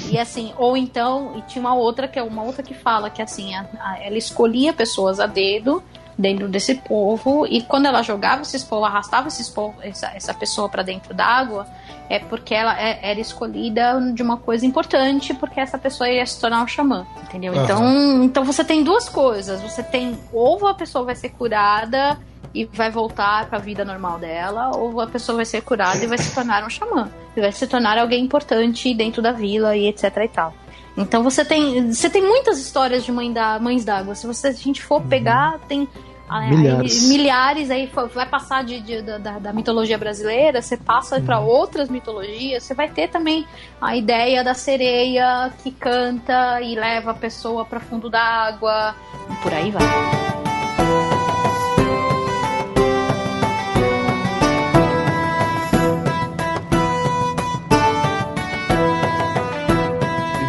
e assim, ou então, e tinha uma outra que é uma outra que fala que assim, a, a, ela escolhia pessoas a dedo dentro desse povo e quando ela jogava esses povo, arrastava esses povo, essa, essa pessoa para dentro d'água, é porque ela é, era escolhida de uma coisa importante, porque essa pessoa ia se tornar um xamã, entendeu? Uhum. Então, então você tem duas coisas, você tem ou a pessoa vai ser curada e vai voltar para a vida normal dela, ou a pessoa vai ser curada e vai se tornar um xamã, e vai se tornar alguém importante dentro da vila e etc e tal. Então você tem, você tem muitas histórias de mãe da, mães d'água. Se, você, se a gente for pegar, tem milhares. Aí, milhares aí vai passar de, de da, da, mitologia brasileira, você passa para uhum. outras mitologias, você vai ter também a ideia da sereia que canta e leva a pessoa para fundo da água, por aí vai.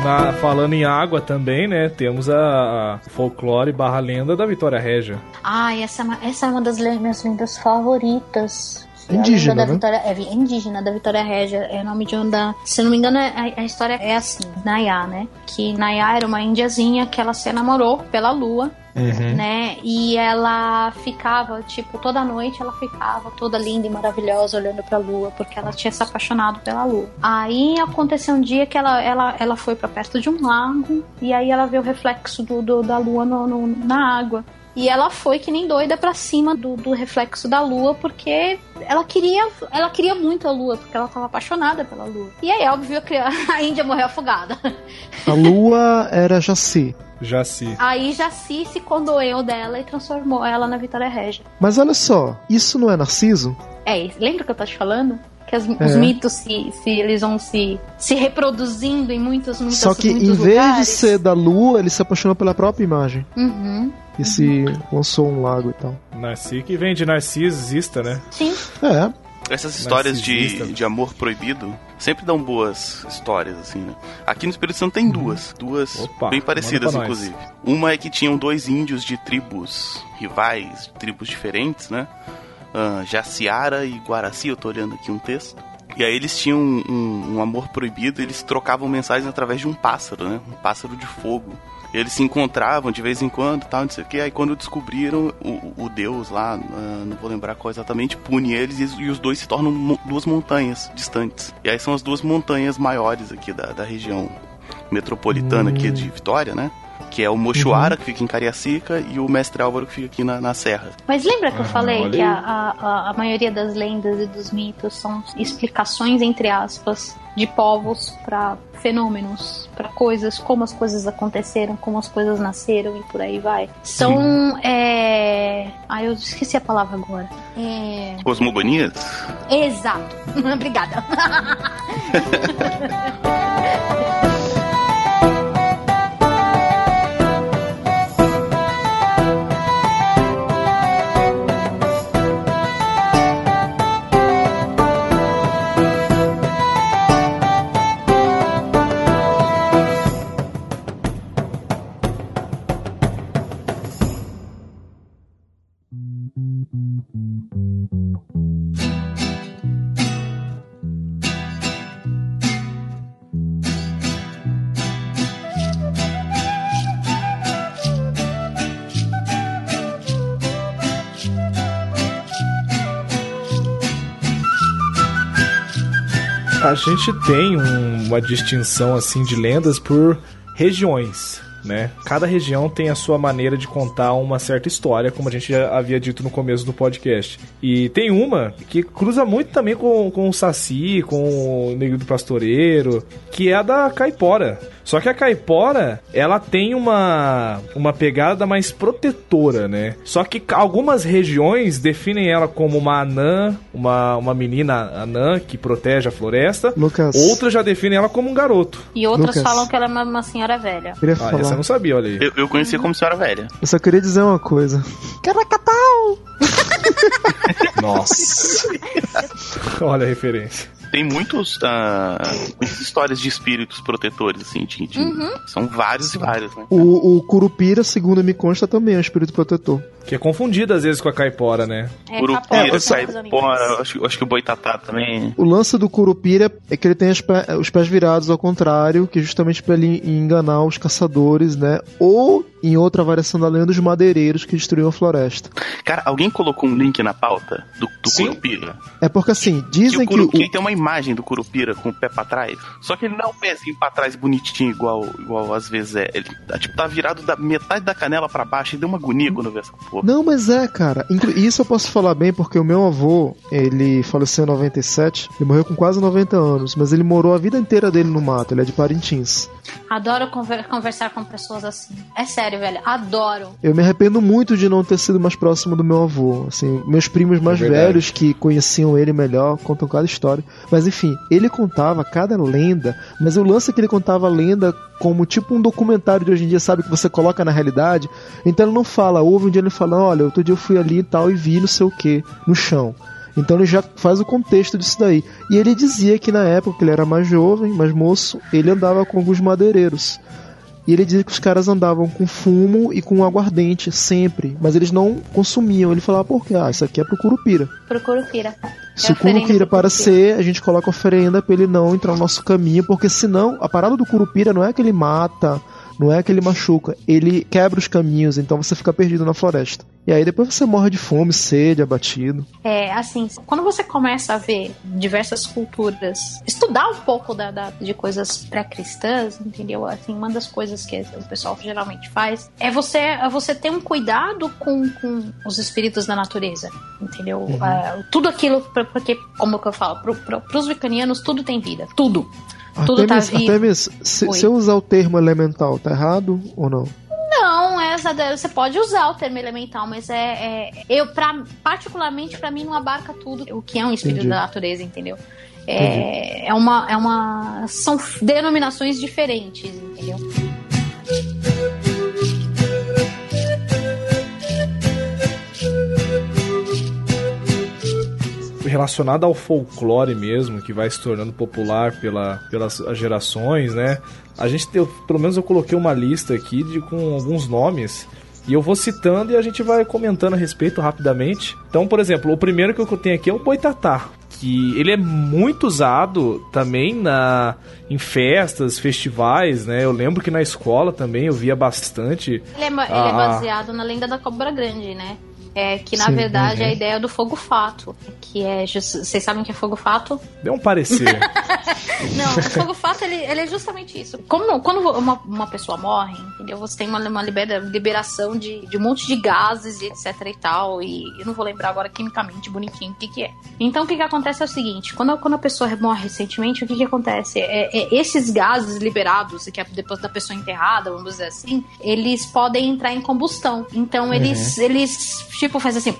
Na, falando em água também, né? Temos a, a folclore barra lenda da Vitória Régia. Ah, essa, é essa é uma das minhas lendas favoritas. Indígena, da né? Vitória, é indígena da Vitória Régia, é o nome de onda. Se não me engano, a, a, história é assim: Nayá, né? Que Nayá era uma indiazinha que ela se namorou pela lua Uhum. né? E ela ficava, tipo, toda noite ela ficava toda linda e maravilhosa olhando pra lua, porque ela tinha se apaixonado pela lua. Aí aconteceu um dia que ela, ela, ela foi para perto de um lago e aí ela viu o reflexo do, do da lua no, no, na água. E ela foi que nem doida para cima do, do, reflexo da lua, porque ela queria, ela queria muito a lua, porque ela tava apaixonada pela lua. E aí, óbvio, que <laughs> a Índia morreu afogada. A lua era Jaci. Jaci. Aí Jaci se condoeu dela e transformou ela na Vitória Régia. Mas olha só, isso não é Narciso? É, lembra que eu tô te falando? Que as, é. os mitos se, se, eles vão se, se reproduzindo em muitos, muitos Só que muitos em vez lugares. de ser da lua, ele se apaixonou pela própria imagem. Uhum. E uhum. se lançou um lago e tal. Narci que vem de narcisista, né? Sim. É. Essas histórias de, de amor proibido sempre dão boas histórias, assim, né? Aqui no Espírito Santo tem duas. Duas Opa, bem parecidas, inclusive. Uma é que tinham dois índios de tribos rivais, tribos diferentes, né? Uh, Jaciara e Guaraci, eu tô olhando aqui um texto. E aí eles tinham um, um, um amor proibido, eles trocavam mensagens através de um pássaro, né? Um pássaro de fogo. eles se encontravam de vez em quando, tal, não sei o que. Aí quando descobriram o, o deus lá, uh, não vou lembrar qual exatamente, pune eles e, e, os dois se tornam duas montanhas distantes. E aí são as duas montanhas maiores aqui da, da região metropolitana hum. aqui de Vitória, né? Que é o Mochuara, uhum. que fica em Cariacica, e o Mestre Álvaro, que fica aqui na, na Serra. Mas lembra que eu ah, falei que a, a, a maioria das lendas e dos mitos são explicações, entre aspas, de povos para fenômenos, para coisas, como as coisas aconteceram, como as coisas nasceram e por aí vai. São. É... Ah, eu esqueci a palavra agora. É... Cosmogonias? Exato. <laughs> Obrigada. <laughs> a gente tem um, uma distinção assim de lendas por regiões né? Cada região tem a sua maneira de contar uma certa história, como a gente já havia dito no começo do podcast. E tem uma que cruza muito também com, com o Saci, com o Negro do Pastoreiro, que é a da Caipora. Só que a Caipora, ela tem uma, uma pegada mais protetora, né? Só que algumas regiões definem ela como uma anã, uma, uma menina anã que protege a floresta. Lucas. Outras já definem ela como um garoto. E outras Lucas. falam que ela é uma, uma senhora velha. Queria ah, falar. Essa eu não sabia, olha aí. Eu, eu conhecia como senhora velha. Eu só queria dizer uma coisa. Caracapau! <laughs> Nossa. olha a referência tem muitos, uh, muitas histórias de espíritos protetores, assim, de, de uhum. são vários e vários, né? O, o Curupira, segundo me consta, também é um espírito protetor. Que é confundido às vezes com a caipora, né? É, Curupira, é, caipora, acho, acho que o boitatá também. O lance do Curupira é que ele tem pé, os pés virados ao contrário, que é justamente para ele enganar os caçadores, né? Ou em outra variação da lenda, os madeireiros que destruíam a floresta. Cara, alguém colocou um link na pauta do, do Curupira? É porque assim, dizem que. O que, o... tem uma imagem do Curupira com o pé pra trás. Só que ele não é um pezinho pra trás bonitinho, igual, igual às vezes é. Ele tá, tipo, tá virado da metade da canela para baixo e deu uma agonia quando eu vi essa porra. Não, mas é, cara. Isso eu posso falar bem porque o meu avô, ele faleceu em 97, ele morreu com quase 90 anos, mas ele morou a vida inteira dele no mato, ele é de Parintins. Adoro conversar com pessoas assim. É sério, velho. Adoro. Eu me arrependo muito de não ter sido mais próximo do meu avô. Assim, meus primos mais é velhos que conheciam ele melhor contam cada história. Mas enfim, ele contava cada lenda. Mas o lance é que ele contava a lenda como tipo um documentário de hoje em dia, sabe? Que você coloca na realidade. Então ele não fala, houve um dia ele fala, olha, outro dia eu fui ali e tal e vi não sei o que no chão. Então ele já faz o contexto disso daí. E ele dizia que na época que ele era mais jovem, mais moço, ele andava com alguns madeireiros. E ele dizia que os caras andavam com fumo e com aguardente sempre, mas eles não consumiam. Ele falava, por quê? Ah, isso aqui é pro Curupira. Pro Curupira. Se é o Curupira para ser, a gente coloca oferenda para ele não entrar no nosso caminho, porque senão a parada do Curupira não é que ele mata, não é que ele machuca, ele quebra os caminhos, então você fica perdido na floresta. E aí depois você morre de fome, sede, abatido. É, assim, quando você começa a ver diversas culturas, estudar um pouco da, da de coisas pré-cristãs, entendeu? Assim, uma das coisas que o pessoal geralmente faz é você, é você ter um cuidado com, com os espíritos da natureza, entendeu? Uhum. Uh, tudo aquilo, porque, como que eu falo, pro, pro, pros vicanianos tudo tem vida, tudo. Tudo Artemis, tá vivo. Artemis, se, se eu usar o termo elemental, tá errado ou não? Não, essa você pode usar o termo elemental, mas é, é eu pra, particularmente para mim não abarca tudo o que é um espírito Entendi. da natureza, entendeu? É, é uma é uma são denominações diferentes, entendeu? Relacionada ao folclore mesmo, que vai se tornando popular pela, pelas gerações, né? A gente, tem, pelo menos eu coloquei uma lista aqui de, com alguns nomes e eu vou citando e a gente vai comentando a respeito rapidamente. Então, por exemplo, o primeiro que eu tenho aqui é o Boitatá, que ele é muito usado também na em festas, festivais, né? Eu lembro que na escola também eu via bastante. Ele é, ele é baseado na lenda da cobra grande, né? É, que na Sim, verdade uhum. é a ideia do fogo fato. Que é. Vocês sabem o que é fogo fato? Deu um parecer. <laughs> não, o fogo fato ele, ele, é justamente isso. Como, quando uma, uma pessoa morre, entendeu? Você tem uma, uma libera, liberação de, de um monte de gases e etc e tal. E eu não vou lembrar agora quimicamente bonitinho o que, que é. Então o que, que acontece é o seguinte: quando, quando a pessoa morre recentemente, o que, que acontece? É, é esses gases liberados, que é depois da pessoa enterrada, vamos dizer assim, eles podem entrar em combustão. Então eles, uhum. eles tipo, faz assim,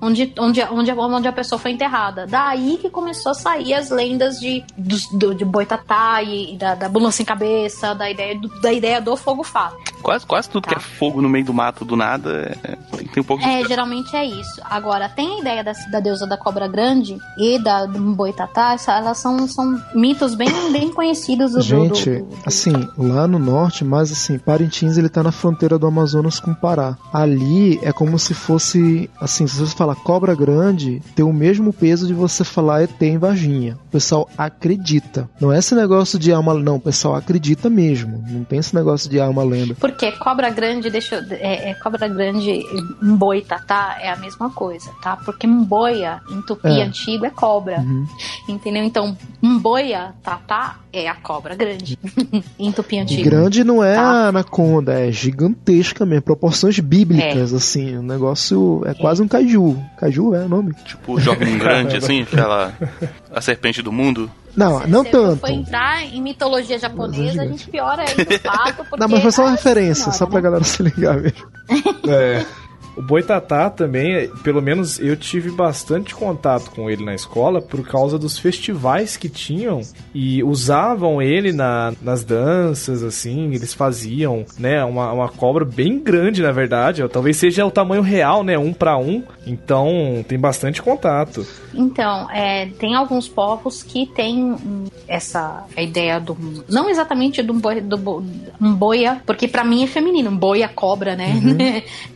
onde, onde, onde, onde a pessoa foi enterrada. Daí que começou a sair as lendas de, do, do de Boitatá e, da, da Bula Sem Cabeça, da ideia do, da ideia do fogo fato. Quase, quase tudo tá. que é fogo no meio do mato do nada é, tem um pouco de... É, geralmente é isso. Agora, tem a ideia da, da deusa da cobra grande e da do Boitatá, elas são, são mitos bem, bem conhecidos do Gente, do, do, assim, lá no norte, mas assim, Parintins ele tá na fronteira do Amazonas com o Pará. Ali é como se fosse, assim, se você falar cobra grande, tem o mesmo peso de você falar ET em Varginha. O pessoal acredita. Não é esse negócio de alma, não, o pessoal acredita mesmo. Não tem esse negócio de alma lenda. Porque cobra grande, deixa eu, é, é, cobra grande, mboi tatá é a mesma coisa, tá? Porque mboia em tupi é. antigo é cobra. Uhum. Entendeu? Então, mboia tatá é a cobra grande <laughs> em tupi antigo. Grande não é tá? a anaconda, é gigantesca mesmo, proporções bíblicas, é. assim, o negócio é, é, quase um caju. Caju é o nome. Tipo, o jovem grande, assim, <laughs> aquela a serpente do mundo. Não, não Se tanto. Se for entrar em mitologia japonesa, a gente piora ainda o fato. Porque, não, mas foi só uma referência, senhora, só pra né? galera se ligar mesmo. É. <laughs> O Boitatá também, pelo menos eu tive bastante contato com ele na escola por causa dos festivais que tinham e usavam ele na, nas danças, assim, eles faziam, né, uma, uma cobra bem grande, na verdade, talvez seja o tamanho real, né, um para um, então tem bastante contato. Então, é, tem alguns povos que têm essa ideia do, não exatamente do, boi, do um boia, porque para mim é feminino, um boia cobra, né,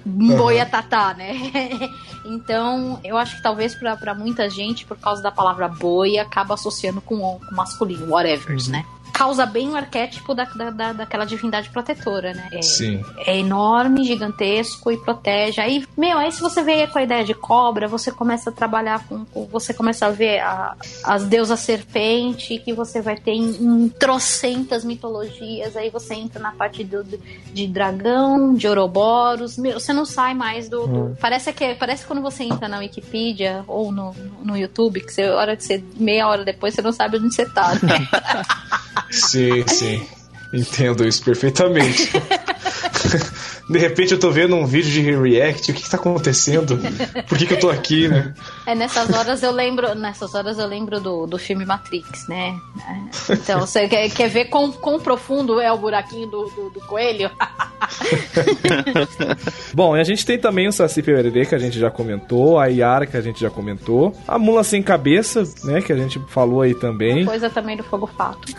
uhum. <laughs> boia tatá, né? <laughs> então, eu acho que talvez para muita gente, por causa da palavra boi, acaba associando com, com masculino, whatever, uhum. né? Causa bem o arquétipo da, da, daquela divindade protetora, né? É, Sim. É enorme, gigantesco e protege. Aí, meu, aí se você vê com a ideia de cobra, você começa a trabalhar com. Você começa a ver a, as deusas serpente, que você vai ter em, em trocentas mitologias. Aí você entra na parte do, do, de dragão, de Ouroboros. Meu, você não sai mais do. do hum. parece que parece quando você entra na Wikipedia ou no, no YouTube, que você, hora de ser meia hora depois, você não sabe onde você tá. Né? <laughs> Sim, sim. Entendo isso perfeitamente. <laughs> De repente eu tô vendo um vídeo de react, o que que tá acontecendo? Por que que eu tô aqui, né? É, nessas horas eu lembro, nessas horas eu lembro do, do filme Matrix, né? Então, você quer, quer ver quão, quão profundo é o buraquinho do, do, do coelho? <laughs> Bom, e a gente tem também o Saci Pererê, que a gente já comentou, a Yara, que a gente já comentou, a Mula Sem Cabeça, né, que a gente falou aí também. Coisa também do Fogo Fato.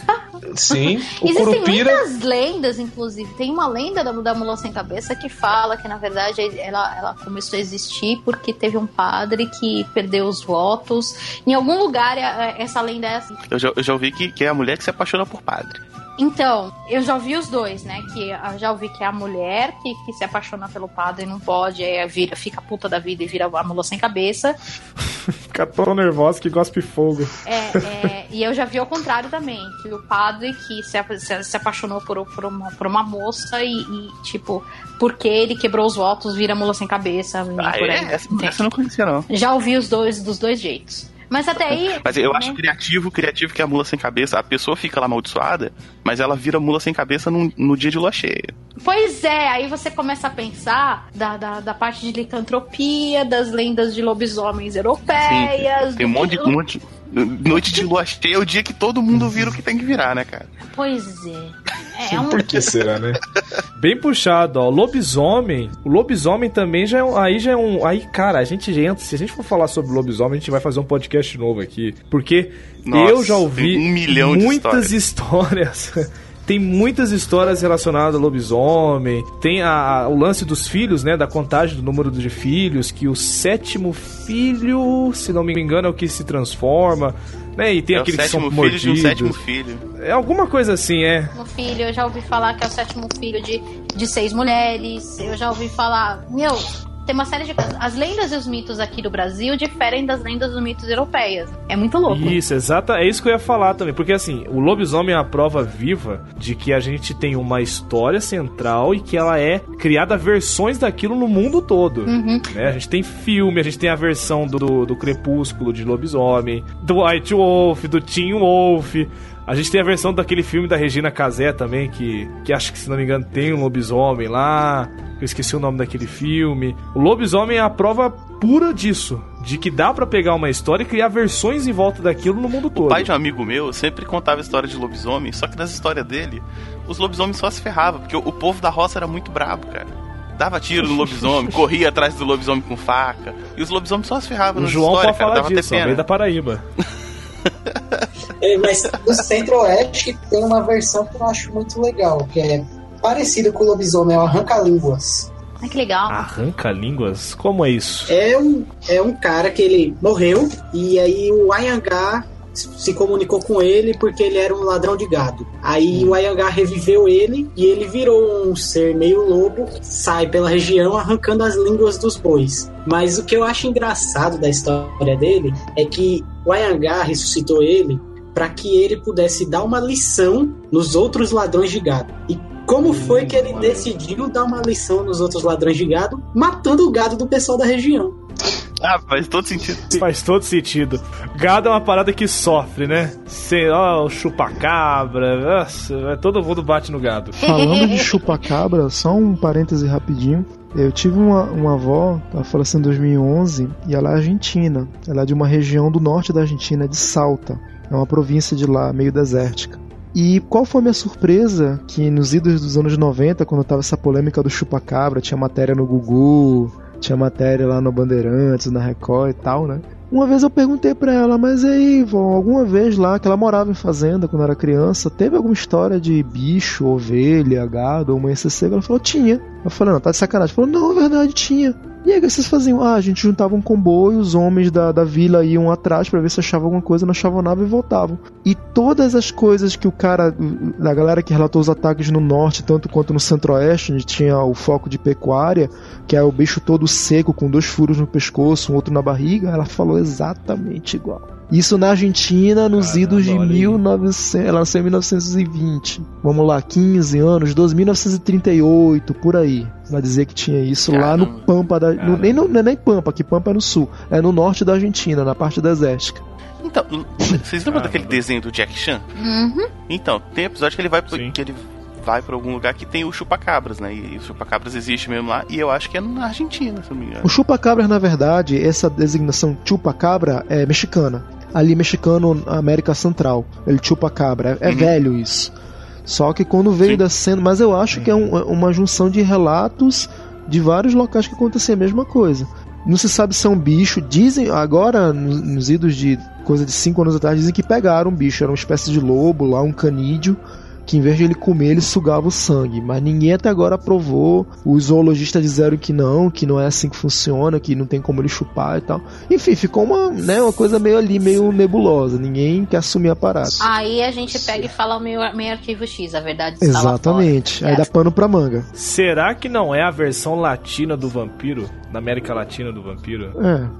Sim, <laughs> o Existem Curupira... muitas lendas, inclusive. Tem uma lenda da, da Mula Sem Cabeça que fala que, na verdade, ela, ela começou a existir porque teve um padre que perdeu os votos. Em algum lugar, é, é, essa lenda é assim. Eu já, eu já ouvi que, que é a mulher que se apaixona por padre. Então, eu já vi os dois, né? Que eu já ouvi que é a mulher que, que se apaixona pelo padre e não pode, aí vira, fica puta da vida e vira a mula sem cabeça. <laughs> fica tão nervosa que gospe fogo. É, é, e eu já vi ao contrário também, que o padre que se, se, se apaixonou por, por, uma, por uma moça e, e, tipo, porque ele quebrou os votos, vira mula sem cabeça. Ah, por é? aí. Essa, essa eu não conhecia, não. Já ouvi os dois dos dois jeitos. Mas até aí. Mas eu né? acho criativo, criativo que é a mula sem cabeça. A pessoa fica lá amaldiçoada, mas ela vira mula sem cabeça no, no dia de lua cheia. Pois é, aí você começa a pensar da, da, da parte de licantropia, das lendas de lobisomens europeias. Sim, tem um monte de. Um monte, noite de lua cheia é o dia que todo mundo vira o que tem que virar, né, cara? Pois é. É um... Por que será, né? <laughs> Bem puxado, ó. Lobisomem. O lobisomem também já é um. Aí já é um. Aí, cara, a gente entra. Se a gente for falar sobre lobisomem, a gente vai fazer um podcast novo aqui. Porque Nossa, eu já ouvi um milhão muitas histórias. <laughs> histórias tem muitas histórias relacionadas ao lobisomem. Tem a, a, o lance dos filhos, né? Da contagem do número de filhos, que o sétimo filho, se não me engano, é o que se transforma. Né? E tem é aqueles que são filho mordidos. de um sétimo filho. É alguma coisa assim, é. No filho, eu já ouvi falar que é o sétimo filho de, de seis mulheres. Eu já ouvi falar. Meu, tem uma série de coisas. As lendas e os mitos aqui do Brasil diferem das lendas e dos mitos europeias. É muito louco. Isso, exata, é isso que eu ia falar também. Porque assim, o lobisomem é a prova viva de que a gente tem uma história central e que ela é criada versões daquilo no mundo todo. Uhum. Né? A gente tem filme, a gente tem a versão do, do, do Crepúsculo de lobisomem, do White Wolf, do Teen Wolf. A gente tem a versão daquele filme da Regina Casé também, que, que acho que, se não me engano, tem um lobisomem lá. Eu esqueci o nome daquele filme. O lobisomem é a prova pura disso. De que dá para pegar uma história e criar versões em volta daquilo no mundo todo. O pai de um amigo meu sempre contava história de lobisomem, só que nas histórias dele, os lobisomens só se ferravam, porque o, povo da roça era muito brabo, cara dava tiro no lobisomem, <laughs> corria atrás do lobisomem com faca. E os lobisomens só se ferravam O João pode falar disso, ó, veio da Paraíba. <laughs> É, mas no Centro-Oeste tem uma versão que eu acho muito legal, que é parecida com o lobisomem, é o Arranca-Línguas. Ai, que legal. Arranca-línguas? Como é isso? É um, é um cara que ele morreu e aí o Ayangá se comunicou com ele porque ele era um ladrão de gado. Aí o Ayangá reviveu ele e ele virou um ser meio lobo, sai pela região arrancando as línguas dos bois. Mas o que eu acho engraçado da história dele é que o Ayangá ressuscitou ele para que ele pudesse dar uma lição nos outros ladrões de gado. E como foi que ele decidiu dar uma lição nos outros ladrões de gado, matando o gado do pessoal da região? Ah, faz todo sentido. Faz todo sentido. Gado é uma parada que sofre, né? Sei lá, o chupacabra. Nossa, todo mundo bate no gado. <laughs> Falando de chupacabra, só um parêntese rapidinho. Eu tive uma, uma avó, ela faleceu em 2011, e ela é argentina. Ela é de uma região do norte da Argentina, de Salta. É uma província de lá, meio desértica. E qual foi a minha surpresa? Que nos idos dos anos 90, quando tava essa polêmica do chupacabra, tinha matéria no Gugu, tinha matéria lá no Bandeirantes, na Record e tal, né? Uma vez eu perguntei pra ela, mas aí, vó, alguma vez lá, que ela morava em fazenda quando era criança, teve alguma história de bicho, ovelha, gado mãe cega? Ela falou, tinha. Eu falei, não, tá de sacanagem. Ela falou, não, é verdade, tinha. E aí, vocês faziam? Ah, a gente juntava um comboio, os homens da, da vila iam atrás para ver se achavam alguma coisa, não achavam nada e voltavam. E todas as coisas que o cara, da galera que relatou os ataques no norte, tanto quanto no centro-oeste, onde tinha o foco de pecuária, que é o bicho todo seco, com dois furos no pescoço, um outro na barriga, ela falou exatamente igual. Isso na Argentina, nos Caramba, idos de 1900, ela nasceu em 1920. Vamos lá, 15 anos, 1938, por aí. Ela dizia que tinha isso Caramba. lá no Pampa da. No, nem, no, não é nem Pampa, que Pampa é no sul. É no norte da Argentina, na parte desértica. Então, vocês lembram daquele desenho do Jack Chan? Uhum. Então, tem episódio que ele vai pro, que ele vai para algum lugar que tem o chupacabras, né? E o chupacabras existe mesmo lá, e eu acho que é na Argentina, se não me engano. O chupacabras, na verdade, essa designação chupacabra é mexicana. Ali mexicano, América Central. Ele chupacabra. É, é uhum. velho isso. Só que quando veio Sim. descendo, mas eu acho que é um, uma junção de relatos de vários locais que acontecem a mesma coisa. Não se sabe se é um bicho. Dizem, agora, nos idos de coisa de 5 anos atrás, dizem que pegaram um bicho. Era uma espécie de lobo lá, um canídeo que em vez de ele comer, ele sugava o sangue. Mas ninguém até agora provou. Os zoologistas disseram que não, que não é assim que funciona, que não tem como ele chupar e tal. Enfim, ficou uma, né, uma coisa meio ali, meio nebulosa. Ninguém quer assumir a parada. Aí a gente pega e fala meio, meio arquivo X, a verdade está Exatamente. Aí dá pano pra manga. Será que não é a versão latina do vampiro? Na América Latina do vampiro?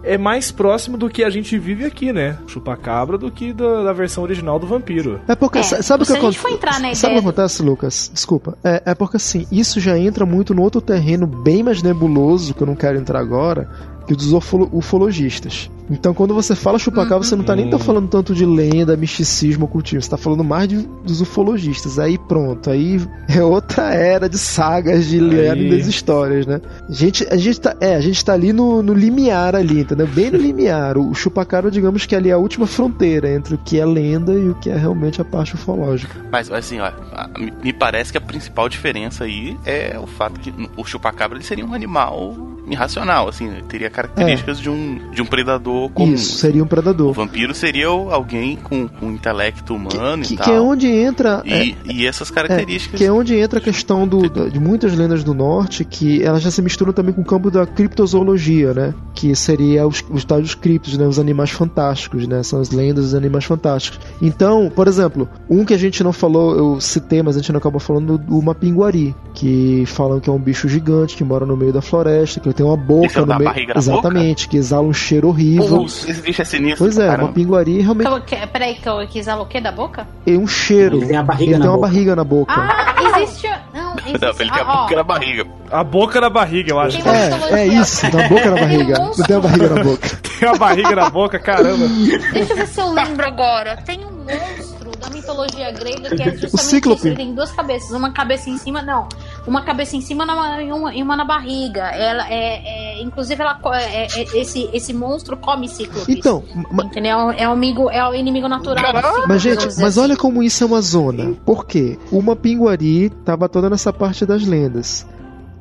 É. É mais próximo do que a gente vive aqui, né? Chupacabra do que da, da versão original do vampiro. É porque, é, sabe o que acontece? entrar na Sabe o que acontece, Lucas? Desculpa. É, é porque assim, isso já entra muito no outro terreno bem mais nebuloso, que eu não quero entrar agora, que dos ufologistas. Então, quando você fala chupacabra, uhum. você não tá nem tá falando tanto de lenda, misticismo, ocultismo. Você tá falando mais de, dos ufologistas. Aí pronto, aí é outra era de sagas de lendas histórias, né? A gente, a gente tá, é, a gente tá ali no, no limiar ali, entendeu? Bem no limiar. O, o chupacabra, digamos que ali é a última fronteira entre o que é lenda e o que é realmente a parte ufológica. Mas, assim, ó, me parece que a principal diferença aí é o fato que o chupacabra ele seria um animal irracional, assim, teria características é. de, um, de um predador predador comum. Isso, seria um predador. O vampiro seria alguém com, com intelecto humano que, e tal. Que é onde entra... E, é, e essas características... É, que é onde entra a questão do, de muitas lendas do norte, que elas já se misturam também com o campo da criptozoologia, né? Que seria os, os tais dos criptos, né? Os animais fantásticos, né? São as lendas dos animais fantásticos. Então, por exemplo, um que a gente não falou, eu citei, mas a gente não acabou falando do Mapinguari, que falam que é um bicho gigante que mora no meio da floresta, que ele tem uma boca no meio. Exatamente, boca? que exala um cheiro horrível. Pô, esse bicho é sinistro. Pois é, caramba. uma pinguari realmente. Então, que, peraí, que, que exala o que da boca? É um cheiro. Ele tem, a barriga ele tem uma boca. barriga na boca. Ah, existe. <laughs> Não, existe. Não, ele tem a ah, boca ó, na barriga. A boca na barriga, eu acho. Tem É, é isso, na boca na barriga. Tem um Não tem a barriga na boca. <laughs> Tem a barriga na boca, caramba. Deixa eu ver se eu lembro agora. Tem um monstro mitologia grega que é <laughs> justamente Cíclope. isso. Ele tem duas cabeças, uma cabeça em cima, não. Uma cabeça em cima na- e uma, e uma na barriga. Ela é, é- inclusive ela co- é- é- esse esse monstro come cíclopes. Então, Entendeu? É o amigo, é o inimigo natural. do cíclope, Mas, gente, mas assim. olha como isso é uma zona. Por quê? Uma pinguari tava toda nessa parte das lendas.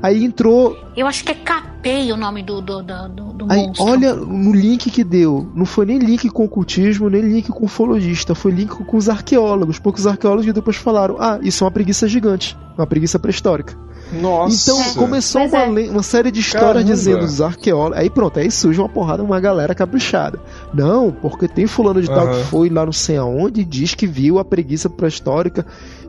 Aí entrou. Eu acho que é Capei o nome do, do, do, do- Aí, monstro. olha no link que deu. Não foi nem link com o cultismo, nem link com o ufologista. Foi link com os arqueólogos. Poucos arqueólogos que depois falaram: ah, isso é uma preguiça gigante. Uma preguiça pré-histórica. Nossa. Então começou uma, é. uma série de histórias Caramba. dizendo os arqueólogos. Aí pronto, aí surge uma porrada, uma galera caprichada. Não, porque tem fulano de tal Aham. que foi lá não sei aonde e diz que viu a preguiça pré-histórica,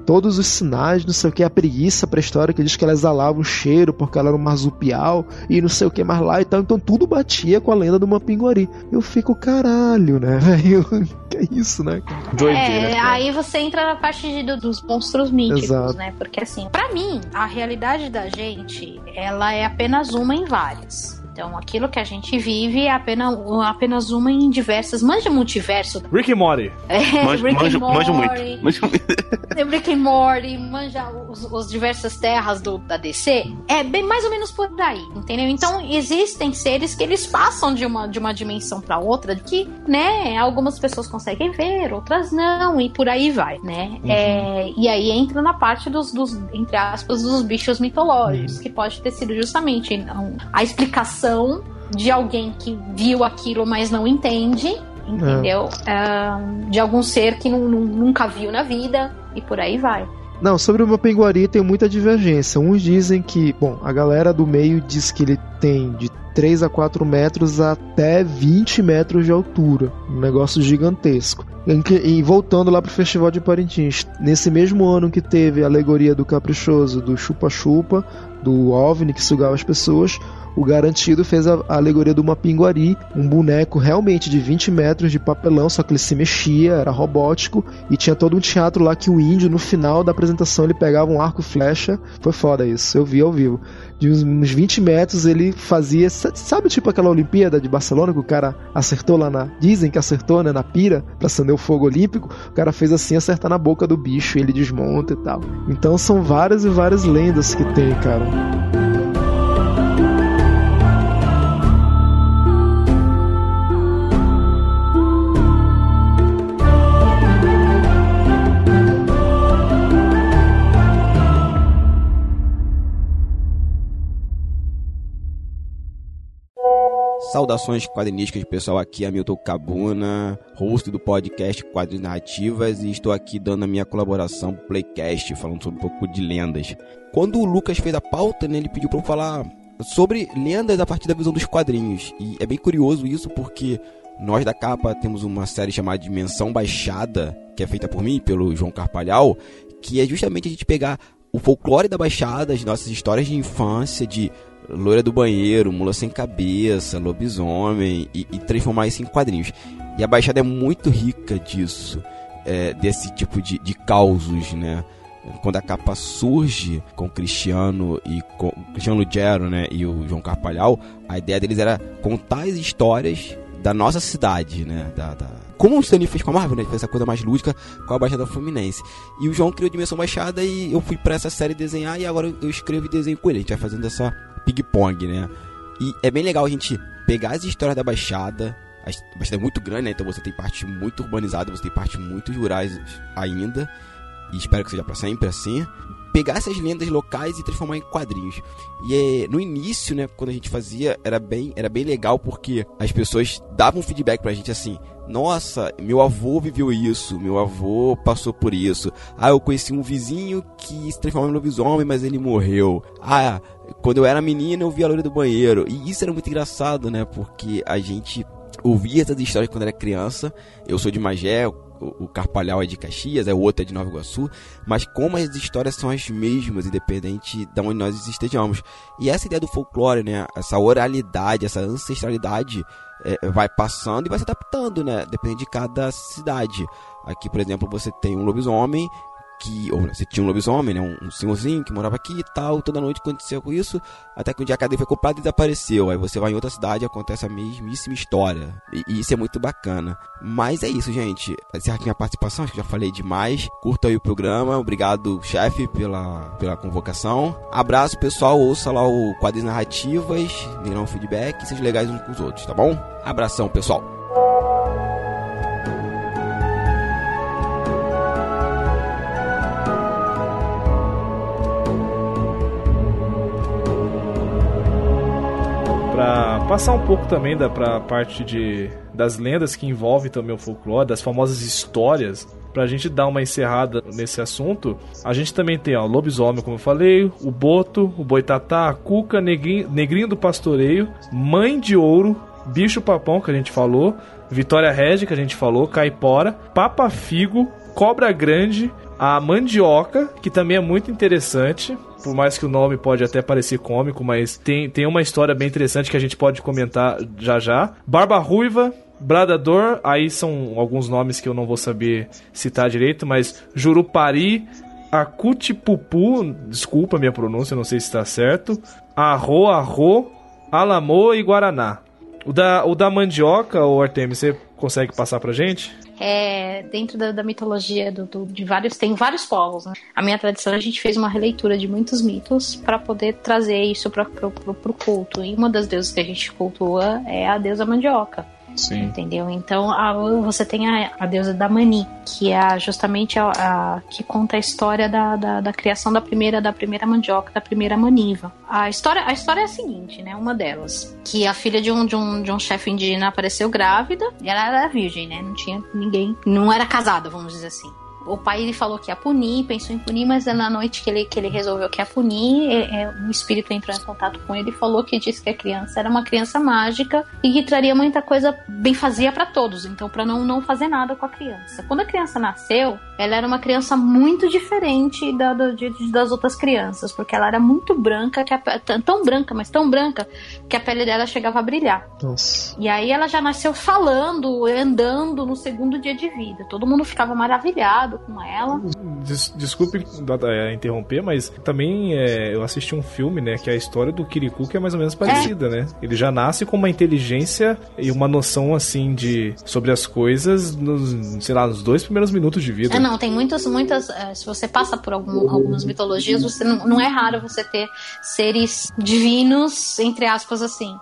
todos os sinais, não sei o que, a preguiça pré-histórica, diz que ela exalava um cheiro porque ela era um marsupial e não sei o que mais lá e tal. Então tudo batia com a lenda do Mapinguari. Eu fico, caralho, né, <laughs> velho? Que é isso, né? cara? Doideira. É, cara. aí você entra na parte de- do- dos monstros míticos, Exato. né? Porque assim, pra mim, a realidade da gente, ela é apenas uma em várias. Então, aquilo que a gente vive é apenas, apenas uma em diversas. Manja multiverso. Rick and Morty. É, Manjo, Rick and manjo, manjo muito. Morty, Manjo muito. Rick and Morty, manja os, os diversas terras do, da DC. É bem mais ou menos por aí, entendeu? Então, existem seres que eles passam de uma, de uma dimensão pra outra, que, né, algumas pessoas conseguem ver, outras não, e por aí vai, né? É, e aí entra na parte dos, dos, entre aspas, dos bichos mitológicos, que pode ter sido justamente a explicação de alguém que viu aquilo, mas não entende, entendeu? Ah, de algum ser que nu- nu- nunca viu na vida e por aí vai. Não, sobre o Mapinguari tem muita divergência. Uns dizem que, bom, a galera do meio diz que ele tem de 3 a 4 metros até 20 metros de altura. Um negócio gigantesco. E voltando lá pro Festival de Parintins, nesse mesmo ano que teve a alegoria do Caprichoso, do Chupa-Chupa, do OVNI que sugava as pessoas, o Garantido fez a, alegoria do Mapinguari, um boneco realmente de 20 metros de papelão, só que ele se mexia, era robótico, e tinha todo um teatro lá que o índio, no final da apresentação, ele pegava um arco flecha. Foi foda isso, eu vi ao vivo. De uns, uns 20 metros ele fazia. sa- Sabe tipo aquela Olimpíada de Barcelona que o cara acertou lá na. Dizem que acertou, né? Na pira, pra acender o fogo olímpico. O cara fez assim, acertar na boca do bicho, ele desmonta e tal. Então são várias e várias lendas que tem, cara. Saudações quadrinísticas, pessoal. Aqui é Milton Cabuna, host do podcast Quadrinhos Narrativas, e estou aqui dando a minha colaboração pro Playcast, falando sobre um pouco de lendas. Quando o Lucas fez a pauta, né, ele pediu para eu falar sobre lendas a partir da visão dos quadrinhos. E é bem curioso isso porque nós da capa temos uma série chamada Dimensão Baixada, que é feita por mim pelo João Carpalhal, que é justamente a gente pegar o folclore da Baixada, as nossas histórias de infância, de Loira do Banheiro, Mula Sem Cabeça, Lobisomem, e, e transformar isso em quadrinhos. E a Baixada é muito rica disso, é, desse tipo de, de causos, né? Quando a capa surge com Cristiano e com Cristiano Lugero, né, e o João Carpalhal, a ideia deles era contar as histórias da nossa cidade, né, da, da... como o Stanley fez com a Marvel, né, fez essa coisa mais lúdica com a Baixada Fluminense. E o João criou Dimensão Baixada e eu fui pra essa série desenhar e agora eu escrevo e desenho com ele. A gente vai fazendo essa ping-pong, né? E é bem legal a gente pegar as histórias da Baixada. A Baixada é muito grande, né? Então você tem parte muito urbanizada, você tem parte muito rurais ainda. e espero que seja para sempre assim, pegar essas lendas locais e transformar em quadrinhos. E é, no início, né, quando a gente fazia, era bem, era bem legal porque as pessoas davam feedback pra gente assim: "Nossa, meu avô viveu isso, meu avô passou por isso. Ah, eu conheci um vizinho que se transformou em lobisomem, mas ele morreu. Ah, quando eu era menina eu vi a loira do banheiro". E isso era muito engraçado, né, porque a gente ouvia essas histórias quando era criança. Eu sou de Magé, o Carpalhal é de Caxias, é o outro é de Nova Iguaçu, mas como as histórias são as mesmas, independente de onde nós estejamos. E essa ideia do folclore, né, essa oralidade, essa ancestralidade é, vai passando e vai se adaptando, né, depende de cada cidade. Aqui, por exemplo, você tem um lobisomem que. Ou você tinha um lobisomem, né? Um, um senhorzinho que morava aqui e tal. Toda noite aconteceu com isso. Até que um dia a cadeia foi comprada e desapareceu. Aí você vai em outra cidade e acontece a mesmíssima história. E, e isso é muito bacana. Mas é isso, gente. Encerra aqui minha participação. Acho que já falei demais. Curta aí o programa. Obrigado, chefe, pela, pela convocação. Abraço, pessoal. Ouça lá o Quadrinhos Narrativas. Me um feedback. Sejam legais uns com os outros, tá bom? Abração, pessoal. Passar um pouco também da pra parte de das lendas que envolve também o folclore, das famosas histórias, pra gente dar uma encerrada nesse assunto, a gente também tem ó, o lobisomem, como eu falei, o boto, o boitatá, a cuca, negrinho, negrinho do pastoreio, mãe de ouro, bicho papão que a gente falou, Vitória Regia que a gente falou, caipora, papa figo, cobra grande, a mandioca, que também é muito interessante, por mais que o nome pode até parecer cômico, mas tem, tem uma história bem interessante que a gente pode comentar já já. Barba Ruiva, Bradador, aí são alguns nomes que eu não vou saber citar direito, mas Jurupari, Acutipupu, desculpa minha pronúncia, não sei se está certo, Arro, Arro, Alamoa e Guaraná. O da, o da mandioca, o Artemis, você consegue passar pra gente? é, dentro da, da mitologia do, do, de vários tem vários povos. Né? A minha tradição a gente fez uma releitura de muitos mitos para poder trazer isso para o culto. E uma das deusas que a gente cultua é a deusa mandioca. Sim. Entendeu? Então a, você tem a, a, deusa da Mani, que é justamente a, a, que conta a história da, da, da, criação da primeira da primeira mandioca, da primeira maniva. A história, a história é a seguinte, né? Uma delas, que a filha de um, de um, de um chefe indígena apareceu grávida, e ela era virgem, né? Não tinha ninguém, não era casada, vamos dizer assim o pai ele falou que ia punir, pensou em punir, mas na noite que ele, que ele resolveu que ia punir, é, é, o espírito entrou em contato com ele e falou que disse que a criança era uma criança mágica e que traria muita coisa bem fazia para todos, então para não, não fazer nada com a criança. Quando a criança nasceu, ela era uma criança muito diferente da, da de, das outras crianças, porque ela era muito branca, que a, tão branca, mas tão branca, que a pele dela chegava a brilhar. Nossa. E aí ela já nasceu falando, andando no segundo dia de vida. Todo mundo ficava maravilhado com ela. Des, desculpe é, interromper, mas também é, eu assisti um filme, né, que é a história do Kirikou, que é mais ou menos parecida, é. né? Ele já nasce com uma inteligência e uma noção, assim, de sobre as coisas, nos, sei lá, nos dois primeiros minutos de vida. É, não, tem muitas, muitas, é, se você passa por algum, algumas mitologias, você não, não é raro você ter seres divinos, entre aspas, assim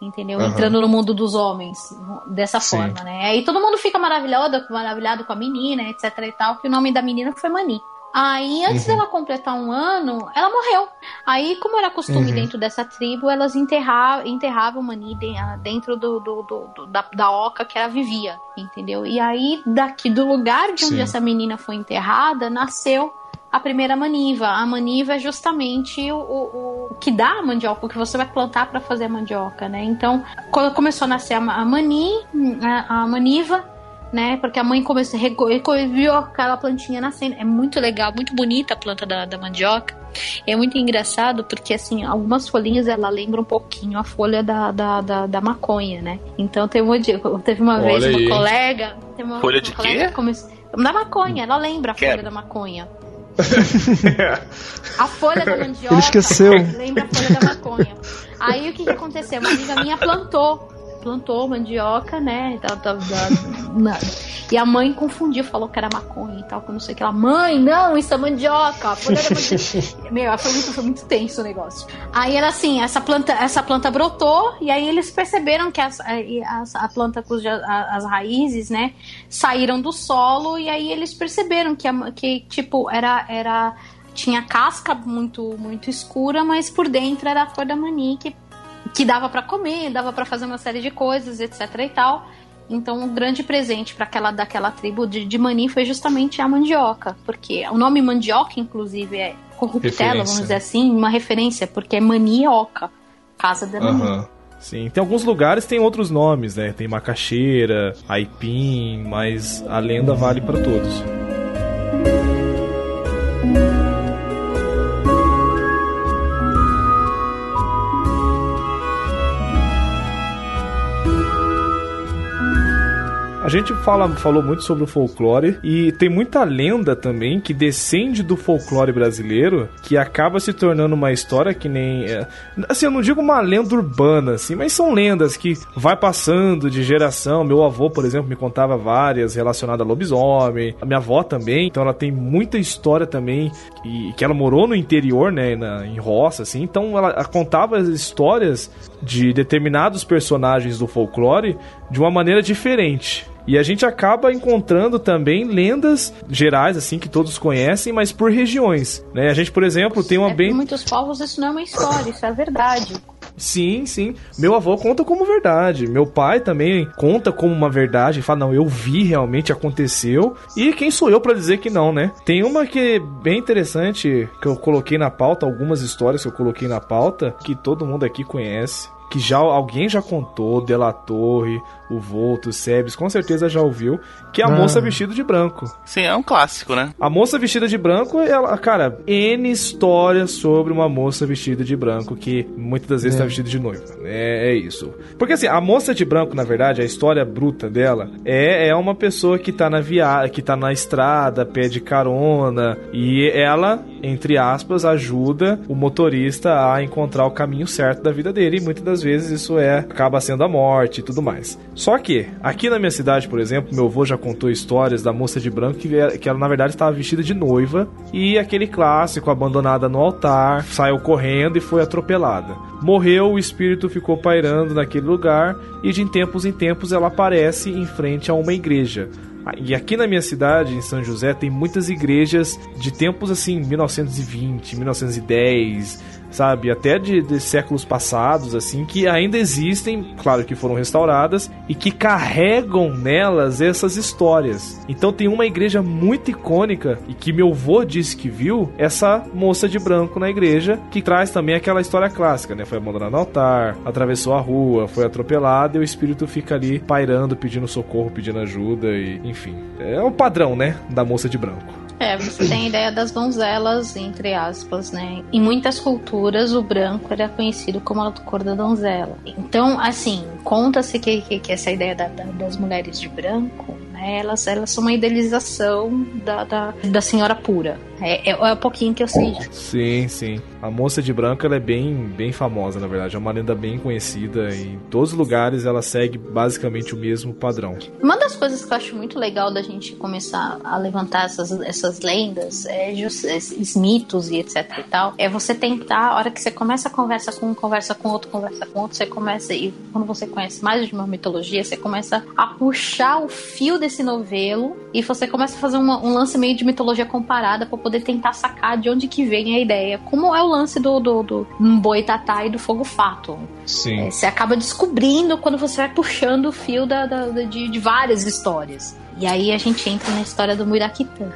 entendeu? Uhum. Entrando no mundo dos homens dessa Sim. forma, né? Aí todo mundo fica maravilhado, maravilhado com a menina, etc e tal, que o nome da menina foi Mani. Aí, antes uhum. dela completar um ano, ela morreu. Aí, como era costume uhum. dentro dessa tribo, elas enterravam, enterravam Mani dentro do, do, do, do, da, da oca que ela vivia, entendeu? E aí, daqui do lugar de onde Sim. essa menina foi enterrada, nasceu a primeira maniva. A maniva é justamente o, o, o que dá a mandioca, o que você vai plantar para fazer a mandioca, né? Então, quando começou a nascer a, mani, a, a maniva, né? Porque a mãe começou, viu aquela plantinha nascendo. É muito legal, muito bonita a planta da, da mandioca. É muito engraçado porque, assim, algumas folhinhas ela lembra um pouquinho a folha da, da, da, da maconha, né? Então, teve uma, teve uma vez uma colega. Uma, folha de quê? da maconha, ela lembra a Quero. folha da maconha. A folha da mandioca Ele esqueceu. lembra a folha da maconha. Aí o que, que aconteceu? Uma amiga minha plantou plantou mandioca, né? Da, da, da, e a mãe confundiu, falou que era maconha e tal, que não sei o que. Ela, mãe, não, isso é mandioca. mandioca. <laughs> Meu, foi muito, foi muito tenso o negócio. Aí era assim, essa planta, essa planta brotou, e aí eles perceberam que as, as, a planta cuja as raízes, né, saíram do solo, e aí eles perceberam que, que tipo, era. era tinha casca muito muito escura, mas por dentro era a flor da mani que, dava para comer, dava para fazer uma série de coisas, etc e tal. Então, um grande presente para aquela daquela tribo de, de Mani foi justamente a mandioca, porque o nome mandioca, inclusive, é corruptela, vamos dizer assim, uma referência, porque é manioca, casa da Mani. Uhum. Sim, tem alguns lugares tem outros nomes, né? Tem macaxeira, aipim, mas a lenda vale para todos. A gente fala, falou muito sobre o folclore e tem muita lenda também que descende do folclore brasileiro que acaba se tornando uma história que nem. É, assim, eu não digo uma lenda urbana, assim, mas são lendas que vai passando de geração. Meu avô, por exemplo, me contava várias relacionadas a lobisomem. A minha avó também, então ela tem muita história também. E que ela morou no interior, né, na, em roça, assim. Então ela, contava as histórias de determinados personagens do folclore de uma maneira diferente. E a gente acaba encontrando também lendas gerais, assim, que todos conhecem, mas por regiões. Né? A gente, por exemplo, tem uma é, bem. muitos povos isso não é uma história, isso é verdade. Sim, sim. Meu avô conta como verdade. Meu pai também conta como uma verdade. Fala, não, eu vi realmente aconteceu. E quem sou eu para dizer que não, né? Tem uma que é bem interessante que eu coloquei na pauta, algumas histórias que eu coloquei na pauta, que todo mundo aqui conhece que já alguém já contou, Dela Torre, o Volto, o Sebes, com certeza já ouviu, que é a ah. moça vestida de branco. Sim, é um clássico, né? A moça vestida de branco, ela, cara, N histórias sobre uma moça vestida de branco que muitas das vezes está é. vestida de noiva. É, é, isso. Porque assim, a moça de branco, na verdade, a história bruta dela é, é uma pessoa que tá na via que tá na estrada, pede carona e ela, entre aspas, ajuda o motorista a encontrar o caminho certo da vida dele e muitas das vezes isso é acaba sendo a morte e tudo mais. Só que, aqui na minha cidade, por exemplo, meu avô já contou histórias da moça de branco que, que ela, na verdade, estava vestida de noiva e aquele clássico, abandonada no altar, saiu correndo e foi atropelada. Morreu, o espírito ficou pairando naquele lugar e de tempos em tempos ela aparece em frente a uma igreja. E aqui na minha cidade, em São José, tem muitas igrejas de tempos assim, 1920, 1910, sabe? Até de, de, séculos passados, assim, que ainda existem, claro que foram restauradas, e que carregam nelas essas histórias. Então tem uma igreja muito icônica, e que meu avô disse que viu, essa moça de branco na igreja, que traz também aquela história clássica, né? Foi abandonada no altar, atravessou a rua, foi atropelada, e o espírito fica ali pairando, pedindo socorro, pedindo ajuda, e enfim. É o padrão, né? Da moça de branco. É, você tem a ideia das donzelas, entre aspas, né? Em muitas culturas, o branco era conhecido como a cor da donzela. Então, assim, conta-se que, que, que, essa ideia da, da, das mulheres de branco, né? Elas, elas são uma idealização da, da, da senhora pura. É, é, é um pouquinho que eu sei. Sim, sim. A moça de branco ela é bem, bem famosa, na verdade. É uma lenda bem conhecida. Em todos os lugares ela segue basicamente o mesmo padrão. Uma das coisas que eu acho muito legal da gente começar a levantar essas, essas lendas, é just, esses mitos e etc e tal, é você tentar, a hora que você começa a conversa com um, conversa com outro, conversa com outro, você começa, e quando você conhece mais de uma mitologia, você começa a puxar o fio desse novelo e você começa a fazer uma, um lance meio de mitologia comparada para poder tentar sacar de onde que vem a ideia. Como é o lance do, do, do Boitatá e do Fogo Fato. Sim. É, você acaba descobrindo quando você vai puxando o fio da, da de, de várias histórias. E aí a gente entra na história do Muiraquitã.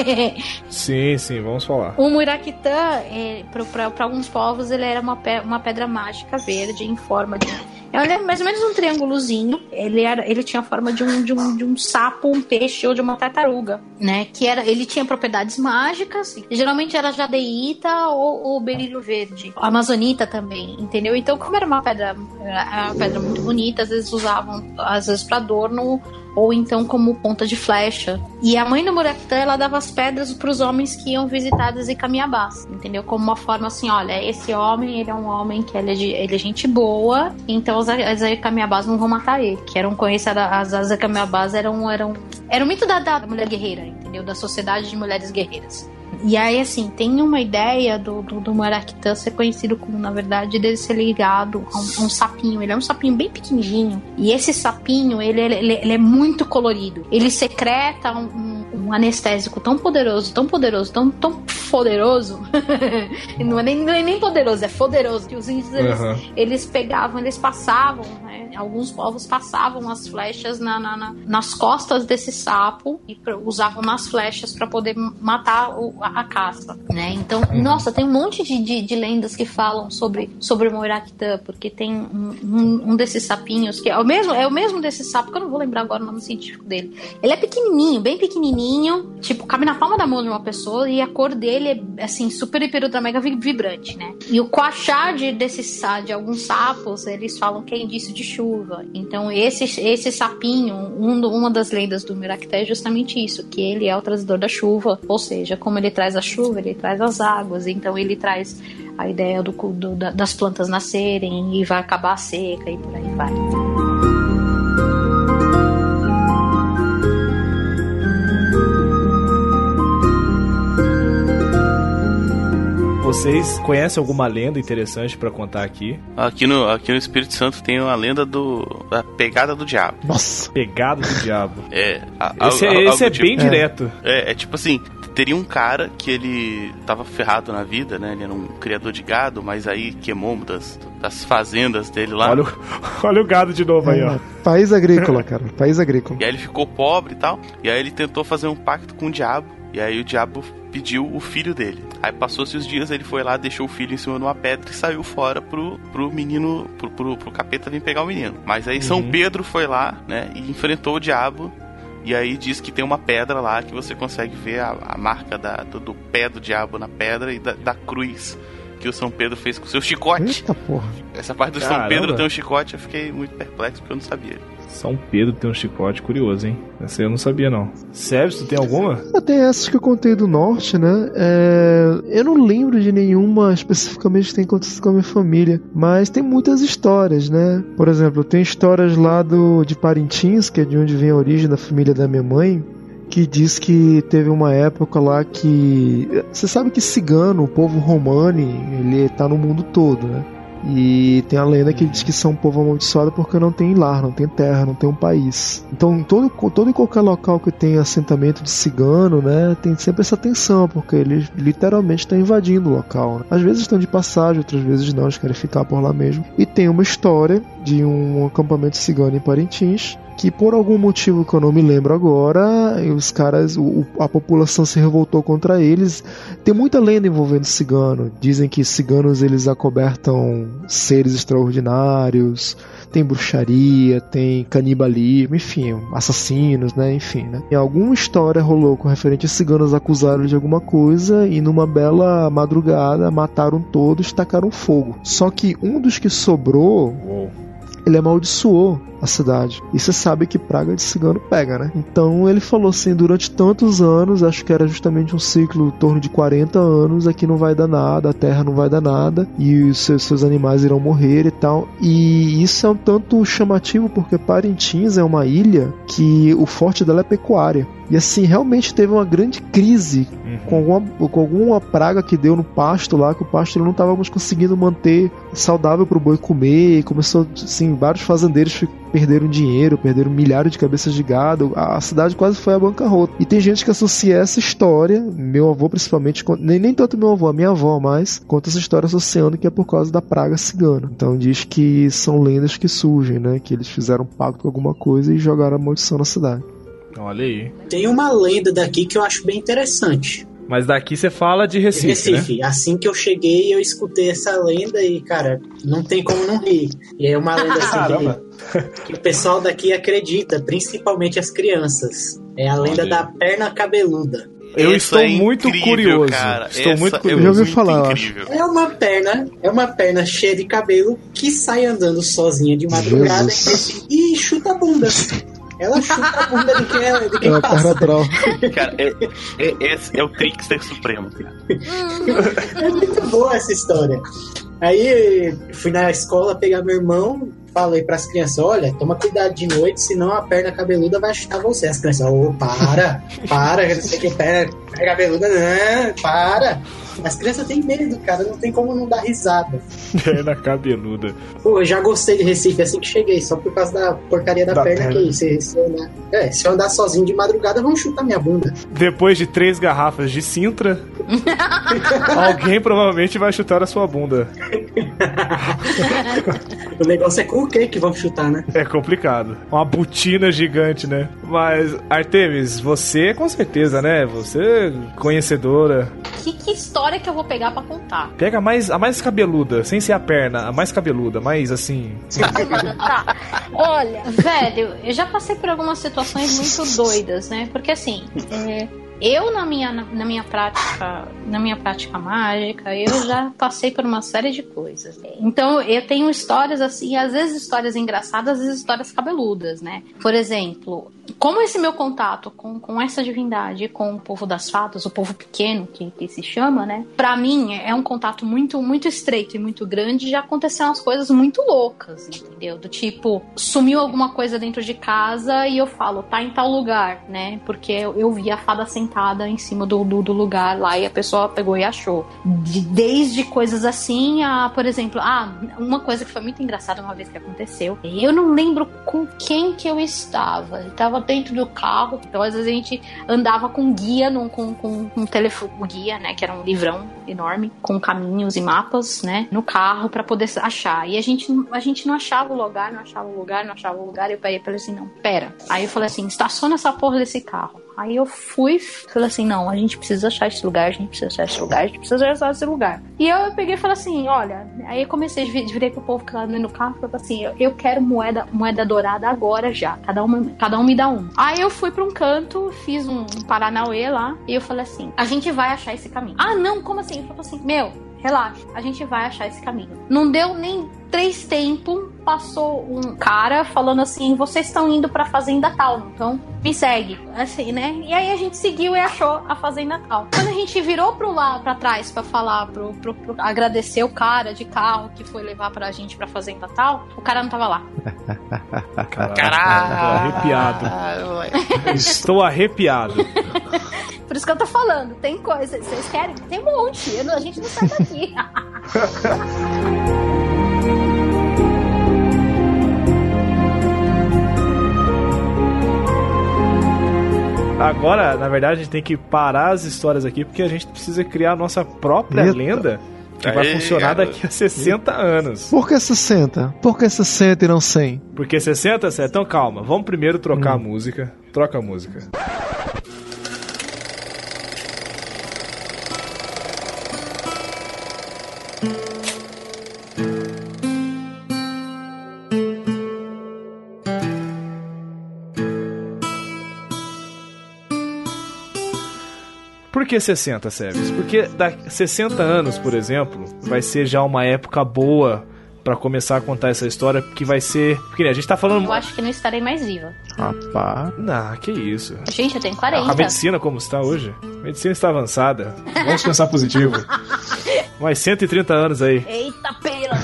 <laughs> sim, sim, vamos falar. O Muiraquitã, é, para alguns povos, ele era uma, pe uma pedra mágica verde em forma de é mais ou menos um triângulozinho. Ele, era, ele tinha a forma de um, de, um, de um sapo, um peixe ou de uma tartaruga, né? Que era, ele tinha propriedades mágicas. Geralmente era jadeíta ou, ou berílio verde. Amazonita também, entendeu? Então, como era uma pedra, era uma pedra muito bonita, às vezes usavam, às vezes para adorno ou então como ponta de flecha. E a mãe do Muraktan, ela dava as pedras para os homens que iam visitar as Ikamiabás, entendeu? Como uma forma assim, olha, esse homem, ele é um homem que ele é, de, ele é gente boa, então as, as Ikamiabás não vão matar ele. Que eram conhecidas, as, as Ikamiabás eram, eram, era o mito da, da mulher guerreira, entendeu? Da sociedade de mulheres guerreiras. E aí, assim, tem uma ideia do, do, do Maractã ser conhecido como, na verdade, dele ser ligado a um, a um, sapinho. Ele é um sapinho bem pequenininho. E esse sapinho, ele, ele, ele é muito colorido. Ele secreta um, um um anestésico tão poderoso, tão poderoso, tão, tão poderoso. <laughs> não, é nem, não é nem poderoso, é poderoso. Que os índios eles, uhum. eles pegavam, eles passavam, né? Alguns povos passavam as flechas na, na, na, nas costas desse sapo e usavam nas flechas para poder matar o, a, a, caça, né? Então, nossa, tem um monte de, de, de lendas que falam sobre, sobre o Moiraktã, porque tem um, um, um, desses sapinhos que é o mesmo, é o mesmo desse sapo, que eu não vou lembrar agora o nome científico dele. Ele é pequenininho, bem pequenininho tipo, cabe na palma da mão de uma pessoa e a cor dele é, assim, super, hiper, ultra, mega vibrante, né? E o coachar de, desses, de alguns sapos, eles falam que é indício de chuva. Então, esse, esse sapinho, um, uma das lendas do Miracté é justamente isso, que ele é o trazedor da chuva, ou seja, como ele traz a chuva, ele traz as águas, então ele traz a ideia do, do das plantas nascerem e vai acabar a seca e por aí vai. Vocês conhecem alguma lenda interessante para contar aqui? Aqui no, aqui no Espírito Santo tem uma lenda do da pegada do diabo. Nossa, pegada do diabo. É. A, esse é, esse é tipo, bem é. direto. É, é tipo assim, teria um cara que ele tava ferrado na vida, né? Ele era um criador de gado, mas aí queimou das, das fazendas dele lá. Olha o, <laughs> olha o gado de novo aí, ó. É, país agrícola, cara. País agrícola. E aí ele ficou pobre e tal. E aí ele tentou fazer um pacto com o diabo. E aí o diabo pediu o filho dele. Aí passou-se os dias, ele foi lá, deixou o filho em cima de uma pedra e saiu fora pro, pro menino, pro, pro, pro capeta vir pegar o menino. Mas aí uhum. São Pedro foi lá, né, e enfrentou o diabo. E aí diz que tem uma pedra lá que você consegue ver a, a marca da, do, do, pé do diabo na pedra e da, da cruz que o São Pedro fez com o seu chicote. Eita porra. Essa parte do Caramba. São Pedro tem um chicote, eu fiquei muito perplexo porque eu não sabia. São Pedro tem um chicote curioso, hein? Essa eu não sabia, não. Sério, tu tem alguma? Tem essas que eu contei do norte, né? É... Eu não lembro de nenhuma especificamente que tem acontecido com a minha família, mas tem muitas histórias, né? Por exemplo, tem histórias lá do, de Parintins, que é de onde vem a origem da família da minha mãe, que diz que teve uma época lá que. Você sabe que cigano, o povo romani, ele tá no mundo todo, né? E tem a lenda que diz que são um povo amaldiçoado porque não tem lar, não tem terra, não tem um país. Então, todo, todo e qualquer local que tem assentamento de cigano, né, tem sempre essa tensão, porque eles literalmente estão invadindo o local. Né? Às vezes estão de passagem, outras vezes não, eles querem ficar por lá mesmo. E tem uma história de um acampamento cigano em Parintins que por algum motivo que eu não me lembro agora, os caras, o, a população se revoltou contra eles. Tem muita lenda envolvendo cigano. Dizem que ciganos eles acobertam seres extraordinários, tem bruxaria, tem canibalismo, enfim, assassinos, né, enfim, né. E alguma história rolou com referente a ciganos acusaram de alguma coisa e numa bela madrugada mataram todos, tacaram fogo. Só que um dos que sobrou, ele amaldiçoou a cidade. E você sabe que praga de cigano pega, né? Então ele falou assim: durante tantos anos, acho que era justamente um ciclo em torno de 40 anos, aqui não vai dar nada, a terra não vai dar nada, e os seus, seus animais irão morrer e tal. E isso é um tanto chamativo porque Parintins é uma ilha que o forte dela é pecuária. E assim, realmente teve uma grande crise uhum. com, alguma, com alguma praga que deu no pasto lá, que o pasto não estávamos conseguindo manter saudável para o boi comer. E começou, assim, vários fazendeiros perderam dinheiro, perderam milhares de cabeças de gado, a cidade quase foi à bancarrota. E tem gente que associa essa história, meu avô principalmente, nem, nem tanto meu avô, a minha avó mais, conta essa história associando que é por causa da praga cigana. Então diz que são lendas que surgem, né? Que eles fizeram um pacto com alguma coisa e jogaram a maldição na cidade. Olha aí. Tem uma lenda daqui que eu acho bem interessante. Mas daqui você fala de Recife, de Recife. Né? Assim que eu cheguei, eu escutei essa lenda e, cara, não tem como não rir. E é uma lenda assim que, <laughs> que, o pessoal daqui acredita, principalmente as crianças. É a lenda Olha. da perna cabeluda. Eu Essa estou é muito incrível, curioso. Cara. Estou Essa muito é curioso. É Já ouvi falar. É uma perna, é uma perna cheia de cabelo que sai andando sozinha de madrugada e, e chuta a bunda. Ela chuta a bunda de quem, é, de quem Ela passa. perna troll. <laughs> Cara, é, é- esse é o trickster supremo, cara. É muito boa essa história. Aí fui na escola pegar meu irmão, falei pras crianças: olha, toma cuidado de noite, senão a perna cabeluda vai chutar você. As crianças, ô, para, para, não sei que perna, perna cabeluda, não, para. As crianças têm medo, cara, não tem como não dar risada. <laughs> Perna cabeluda. Pô, eu já gostei de Recife assim que cheguei, só por causa da porcaria da, Da perna, perna. que se, se, eu andar, é, se eu andar sozinho de madrugada, vão chutar minha bunda. Depois de três garrafas de Sintra, <laughs> alguém provavelmente vai chutar a sua bunda. <laughs> O negócio é com o que que vão chutar, né? É complicado. Uma botina gigante, né? Mas, Artemis, você com certeza, né? Você é conhecedora. Que, que história que eu vou pegar pra contar? Pega a mais, a mais cabeluda, sem ser a perna, a mais cabeluda, mais assim. Tá. Olha, velho, eu já passei por algumas situações muito doidas, né? Porque assim, é, eu na minha, na, na minha prática, na minha prática mágica, eu já passei por uma série de coisas. Então, eu tenho histórias assim, às vezes histórias engraçadas, às vezes histórias cabeludas, né? Por exemplo, como esse meu contato com, com essa divindade, com o povo das fadas, o povo pequeno que, que se chama, né? Pra mim é um contato muito muito estreito e muito grande. Já aconteceram umas coisas muito loucas, entendeu? Do tipo, sumiu alguma coisa dentro de casa e eu falo, tá em tal lugar, né? Porque eu, eu vi a fada sentada em cima do, do, do lugar lá e a pessoa pegou e achou. De- desde coisas assim a, por exemplo, ah, uma coisa que foi muito engraçada uma vez que aconteceu. Eu não lembro com quem que eu estava. Eu tava dentro do carro, então às vezes a gente andava com guia, num, com, com, um telefone guia, né? Que era um livrão enorme, com caminhos e mapas, né? No carro pra poder achar. E a gente, a gente não achava o lugar, não achava o lugar, não achava o lugar. E eu falei assim: não, pera. Aí eu falei assim: estaciona essa porra desse carro. Aí eu fui, falei assim, não, a gente precisa achar esse lugar, a gente precisa achar esse lugar, a gente precisa achar esse lugar. E eu peguei e falei assim, olha, aí eu comecei, vi- virei pro povo que tava dentro carro falei assim, eu, quero moeda, moeda dourada agora já, cada, uma, cada um me dá um. Aí eu fui pra um canto, fiz um Paranauê lá, e eu falei assim, a gente vai achar esse caminho. Ah, não, como assim? Eu falei assim, meu, relaxa, a gente vai achar esse caminho. Não deu nem três tempos, passou um cara falando assim: vocês estão indo pra fazenda tal, então me segue. Assim, né? E aí a gente seguiu e achou a fazenda tal. Quando a gente virou pro lá pra trás pra falar, pro, pro- pro- agradecer o cara de carro que foi levar pra gente pra fazenda tal, o cara não tava lá. Caraca, tô arrepiado. Estou arrepiado. <laughs> Por isso que eu tô falando, tem coisa, vocês querem? Tem um monte, eu não- a gente não sai daqui. <laughs> Agora, na verdade, a gente tem que parar as histórias aqui porque a gente precisa criar a nossa própria Eita. lenda que vai Aí, funcionar garoto. daqui a 60 anos. Por que 60? Por que 60 e não 100? Porque 60, certo? Então calma, vamos primeiro trocar a música. Troca a música. Que 60, Sebes? Porque daqui 60 anos, por exemplo, vai ser já uma época boa pra começar a contar essa história, que vai ser. Porque né, a gente tá falando. Eu acho que não estarei mais viva. Rapaz. Não, que isso. Gente, eu tenho A 40. medicina como está hoje? A medicina está avançada. Vamos pensar positivo. <laughs> Mais 130 anos aí. Eita, pela.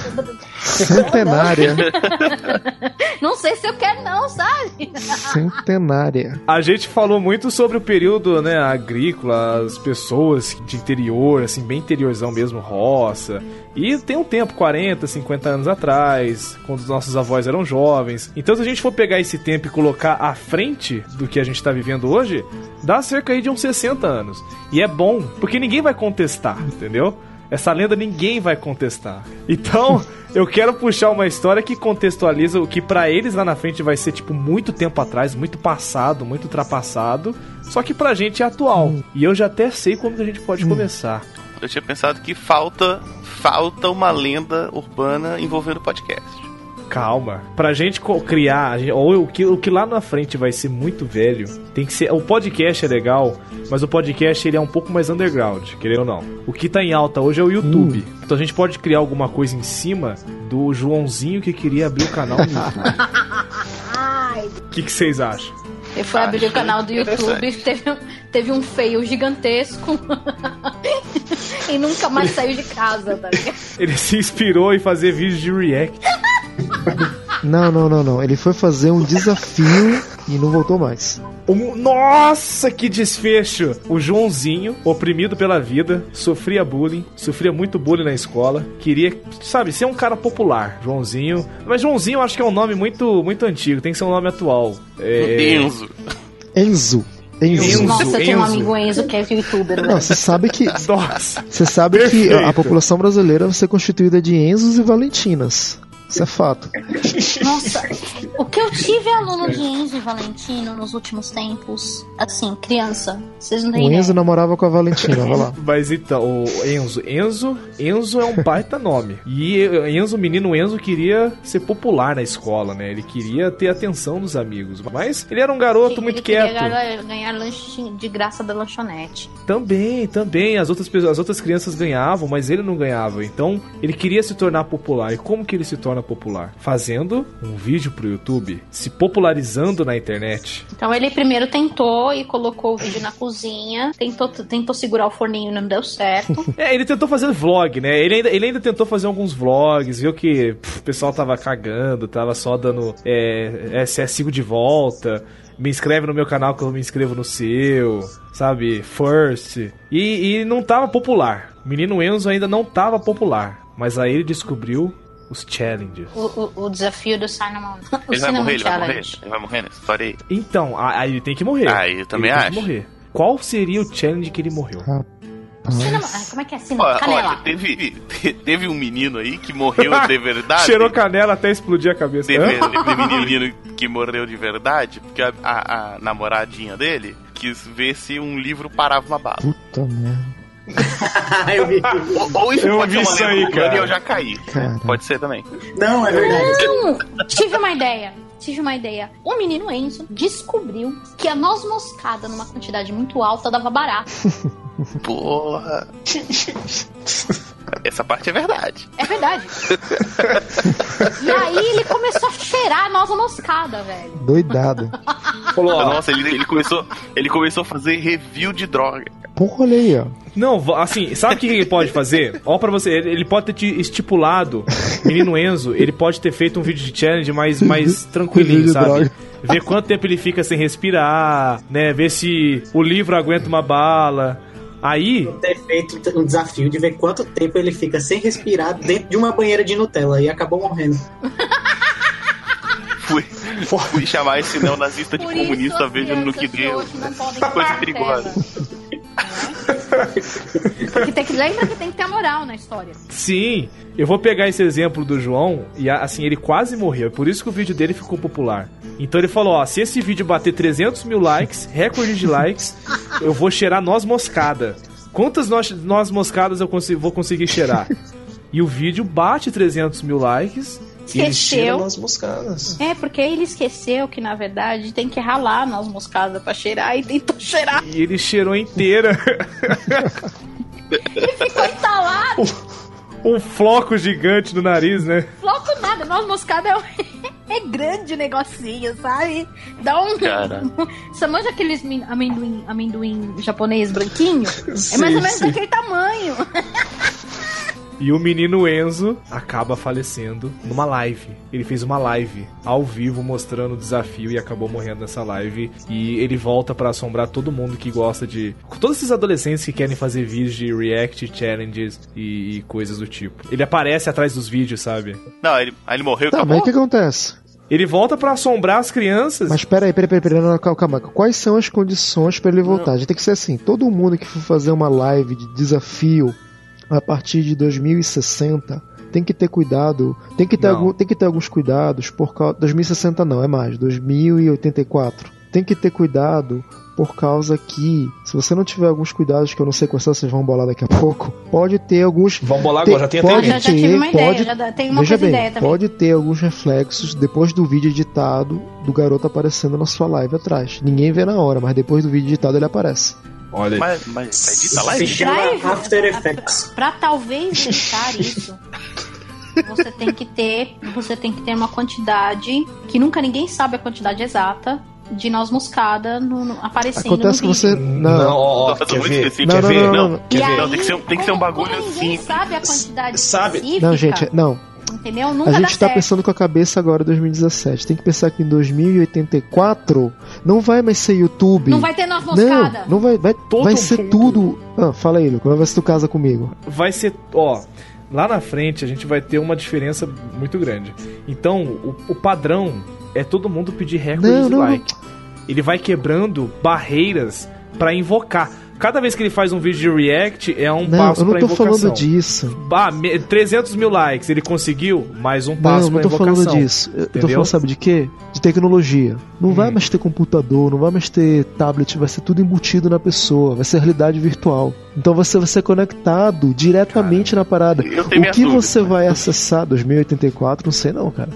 Centenária. <laughs> Não sei se eu quero, não, sabe? Centenária. A gente falou muito sobre o período, né, agrícola, as pessoas de interior, assim, bem interiorzão mesmo, roça. E tem um tempo, 40, 50 anos atrás, quando os nossos avós eram jovens. Então, se a gente for pegar esse tempo e colocar à frente do que a gente tá vivendo hoje, dá cerca aí de uns 60 anos. E é bom, porque ninguém vai contestar, entendeu? Essa lenda ninguém vai contestar. Então, <laughs> eu quero puxar uma história que contextualiza o que pra eles lá na frente vai ser tipo muito tempo atrás, muito passado, muito ultrapassado, só que pra gente é atual. E eu já até sei como que a gente pode começar. Eu tinha pensado que falta, falta uma lenda urbana envolvendo podcast. Calma. Pra gente criar, a gente- ou o que, o que lá na frente vai ser muito velho, tem que ser. O podcast é legal, mas o podcast ele é um pouco mais underground, querendo ou não. O que tá em alta hoje é o YouTube. Então a gente pode criar alguma coisa em cima do Joãozinho que queria abrir o canal no YouTube. <laughs> O que, que vocês acham? Ele foi abrir o canal do YouTube, teve, um- teve um feio gigantesco <laughs> e nunca mais saiu de casa, tá ligado? Ele se inspirou em fazer vídeos de react. Não, não, não, não. Ele foi fazer um desafio e não voltou mais. Um- Nossa, que desfecho! O Joãozinho, oprimido pela vida, sofria bullying, sofria muito bullying na escola, queria, sabe, ser um cara popular. Joãozinho. Mas Joãozinho eu acho que é um nome muito, muito antigo, tem que ser um nome atual. É... Enzo. Enzo. Enzo. Enzo. Nossa, eu tenho um Enzo. amigo Enzo que é youtuber, Não, velho. você sabe que Nossa! você sabe que Perfeito. a população brasileira vai ser constituída de Enzos e Valentinas. Isso é fato. Nossa, o que eu tive é aluno de Enzo e Valentino nos últimos tempos, assim, criança, vocês não têm O ideia. Enzo namorava com a Valentina, vai lá. <laughs> Mas então, o Enzo. Enzo, Enzo é um baita nome. E Enzo, o menino Enzo, queria ser popular na escola, né? Ele queria ter atenção dos amigos. Mas ele era um garoto muito Ele quieto. ganhar, ganhar lanche de graça da lanchonete. Também, também. As outras, pessoas, as outras crianças ganhavam, mas ele não ganhava. Então, ele queria se tornar popular. E como que ele se torna popular? Fazendo um vídeo pro YouTube, se popularizando na internet. Então ele primeiro tentou e colocou o vídeo na cozinha, tentou, tentou segurar o forninho e não deu certo. <laughs> É, ele tentou fazer vlog, né? Ele ainda, ele ainda tentou fazer alguns vlogs, viu que pff, o pessoal tava cagando, tava só dando é, é, se é, sigo de volta. Me inscreve no meu canal que eu me inscrevo no seu, sabe? First. E, e não tava popular. O menino Enzo ainda não tava popular. Mas aí ele descobriu os challenges. o, o- o desafio do Cinnamon. <laughs> O Ele vai Cinnamon morrer, ele vai morrer. Challenge. Ele vai morrer nessa história aí. Então, aí ele tem que morrer. Ah, eu também ele Tem acho. que morrer. Qual seria o challenge que ele morreu? Cinnamon- ah, como é que é? Cinnamon? Olha, Canela. olha, teve, te- <laughs> teve um menino aí que morreu <laughs> de verdade. Cheirou canela até explodir a cabeça. Teve, teve um menino que morreu de verdade, porque a, a- a namoradinha dele quis ver se um livro parava uma bala. Puta merda. <laughs> eu vi. Ou, ou isso Eu vi ser uma isso lenda aí, urbana cara. e eu já caí. Cara. Pode ser também. Não, é verdade. Não! Tive uma ideia. Tive uma ideia. O menino Enzo descobriu que a noz moscada numa quantidade muito alta dava barato. <laughs> Porra. Essa parte é verdade. É verdade. e aí ele começou a cheirar a noz moscada, velho. Doidado. Falou, ó, Nossa, ele, ele começou, ele começou a fazer review de droga. Porra, olha aí, ó. Não, assim, sabe o que ele pode fazer? Ó, pra você, ele, pode ter te estipulado, menino Enzo, ele pode ter feito um vídeo de challenge mais, mais tranquilinho, sabe? droga. Ver quanto tempo ele fica sem respirar, né? Ver se o livro aguenta uma bala. Aí, Ter feito um desafio de ver quanto tempo ele fica sem respirar dentro de uma banheira de Nutella e acabou morrendo. Fui, fui chamar esse neonazista de Por comunista, veja no que deu. Coisa perigosa. Nutella. Porque tem que, lembra que tem que ter moral na história. sim, eu vou pegar esse exemplo do João e assim, ele quase morreu. É por isso que o vídeo dele ficou popular. Então ele falou: ó, se esse vídeo bater 300 mil likes, recorde de likes, eu vou cheirar noz moscada. Quantas noz, noz moscadas eu consi- vou conseguir cheirar? E o vídeo bate 300 mil likes. Ele Esqueceu. noz moscadas. É, porque ele esqueceu que, na verdade, tem que ralar noz moscada pra cheirar e tentou cheirar E ele cheirou inteira. <laughs> e ficou entalado. um floco gigante no nariz, né? Floco nada, noz moscada é, um- <laughs> é grande o negocinho, sabe? Dá um. Cara. <laughs> Você manja aqueles amendoim, amendoim japonês branquinho? é Sim, mais ou menos sim. daquele tamanho. E o menino Enzo acaba falecendo numa live. Ele fez uma live ao vivo mostrando o desafio e acabou morrendo nessa live. E ele volta pra assombrar todo mundo que gosta de. Todos esses adolescentes que querem fazer vídeos de react challenges e, e coisas do tipo. Ele aparece atrás dos vídeos, sabe? Não, ele, aí ele morreu e Tá, mas acabou. o que acontece? Ele volta pra assombrar as crianças. Mas peraí, peraí, peraí, peraí, não, calma, calma. Quais são as condições pra ele voltar? A gente tem que ser assim: todo mundo que for fazer uma live de desafio a partir de 2060 tem que ter cuidado, tem que ter, algum, tem que ter alguns cuidados por causa. 2060 não, é mais, 2084. Tem que ter cuidado por causa que, se você não tiver alguns cuidados que eu não sei quais são, vocês vão bolar daqui a pouco, pode ter alguns. Vamos bolar agora, já tem até pode já, já tive uma ter, ideia, pode- já tem uma Veja bem, ideia também. pode ter alguns reflexos depois do vídeo editado do garoto aparecendo na sua live atrás. Ninguém vê na hora, mas depois do vídeo editado ele aparece. Olha aí. Mas, mas edita lá? Se chama After Effects. Pra talvez <laughs> evitar isso, você tem que ter, você tem que ter uma quantidade que nunca ninguém sabe a quantidade exata de noz moscada no, no, aparecendo Acontece que você. Não, Não, ó, Tá quer ver? Não, Quer não, ver? não, não, Não, não. Aí, Não, tem que ser um- tem que ser um bagulho assim. sabe a quantidade Sabe- específica. Não, gente, não. Entendeu? Nunca A dá gente tá certo. pensando com a cabeça agora 2017. Tem que pensar que em 2084 não vai mais ser YouTube. Não vai ter Não, moscada. não vai. Vai, Todo vai ser mundo. tudo. Ah, fala aí, Lu, como vai ver se tu casa comigo? vai ser, ó, lá na frente a gente vai ter uma diferença muito grande. Então, o, o padrão é todo mundo pedir recordes Não, de não, like. Ele vai quebrando barreiras pra invocar. Cada vez que ele faz um vídeo de react, é um Não, passo eu não pra tô invocação. falando disso. Ah, me- 300 mil likes, ele conseguiu, mais um Não, passo eu não pra tô invocação. falando disso. Eu tô Entendeu? falando, sabe de quê? De tecnologia. Não vai Hum. mais ter computador, não vai mais ter tablet, vai ser tudo embutido na pessoa, vai ser realidade virtual. Então você vai ser conectado diretamente na parada. O que dúvidas, você mas- vai acessar 2084, não sei não, cara.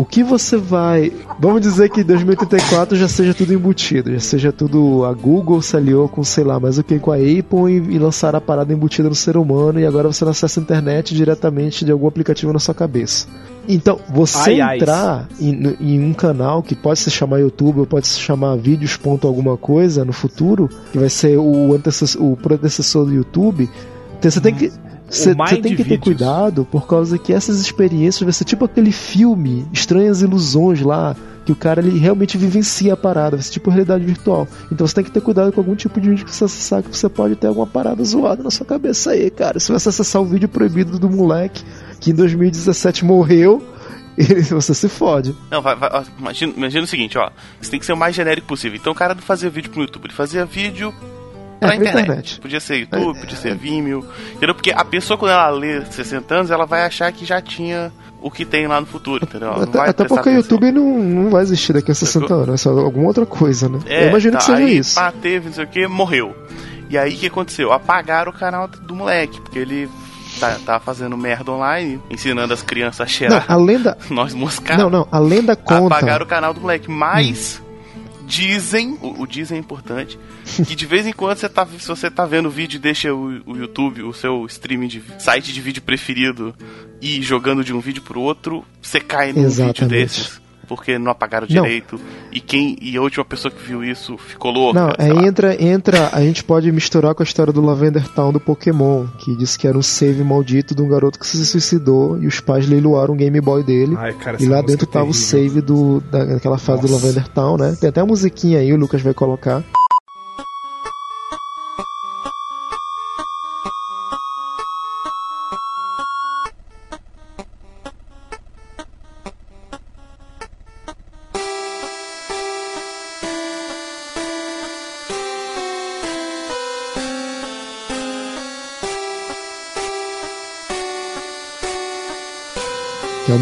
O que você vai. Vamos dizer que 2084 já seja tudo embutido, já seja tudo. A Google se aliou com, sei lá, mas o que com a Apple e, e lançaram a parada embutida no ser humano e agora você não acessa a internet diretamente de algum aplicativo na sua cabeça. Então, você Ai, ai. entrar em, no- em um canal que pode se chamar YouTube ou pode se chamar vídeos ponto alguma coisa no futuro, que vai ser o, antecessor, o predecessor do YouTube, então você tem que. Você tem que ter cuidado por causa que essas experiências vai ser tipo aquele filme Estranhas Ilusões lá, que o cara ele realmente vivencia a parada, vai ser tipo realidade virtual. Então você tem que ter cuidado com algum tipo de vídeo que você acessar, que você pode ter alguma parada zoada na sua cabeça aí, cara. Se você acessar o vídeo proibido do moleque que em 2017 morreu, <laughs> ele- você se fode. Não, vai, vai, imagina, imagina o seguinte, ó. Você tem que ser o mais genérico possível. Então o cara não fazia vídeo pro YouTube, ele fazia vídeo pra, É, pra internet. internet. Podia ser YouTube, podia ser Vimeo. Entendeu? Porque a pessoa, quando ela lê 60 anos, ela vai achar que já tinha o que tem lá no futuro, entendeu? Ela não Até, vai até porque o. YouTube não, não vai existir daqui a 60 anos, vai ser alguma outra coisa, né? É, Eu imagino tá, que seja aí, isso. Pá, teve, não sei o que, morreu. E aí o que aconteceu? Apagaram o canal do moleque, porque ele tá, tá fazendo merda online, ensinando as crianças a Não, cheirar a lenda. <laughs> nós moscados. Não, não, a lenda conta. Apagaram o canal do moleque, mas dizem, o, o dizem é importante, que de vez em quando você tá, se você tá vendo o vídeo e deixa o, o YouTube, o seu streaming de site de vídeo preferido e jogando de um vídeo pro outro, você cai num vídeo Exatamente. desses. Porque não apagaram Não. direito. E quem e a última pessoa que viu isso ficou louca. Não, lá. entra, entra. A gente pode misturar com a história do Lavender Town do Pokémon, que diz que era um save maldito de um garoto que se suicidou e os pais leiloaram o Game Boy dele. Ai, cara, e lá dentro é tava o save do, da, daquela fase do Nossa. Lavender Town, né? Tem até a musiquinha aí, o Lucas vai colocar.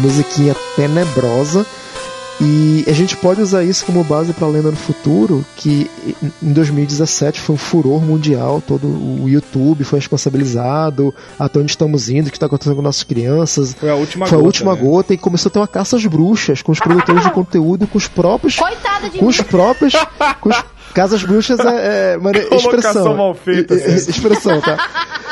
Musiquinha tenebrosa. E a gente pode usar isso como base para Lenda no Futuro, que em 2017 foi um furor mundial, todo o YouTube foi responsabilizado, até onde estamos indo, o que está acontecendo com nossas crianças. Foi a última Foi a gota, última né? gota e começou a ter uma caça às bruxas com os produtores de conteúdo, com os próprios. Coitada de Com mim. os próprios. Com os, <laughs> casas bruxas é, é Colocação expressão. mal feita, expressão, tá? <laughs>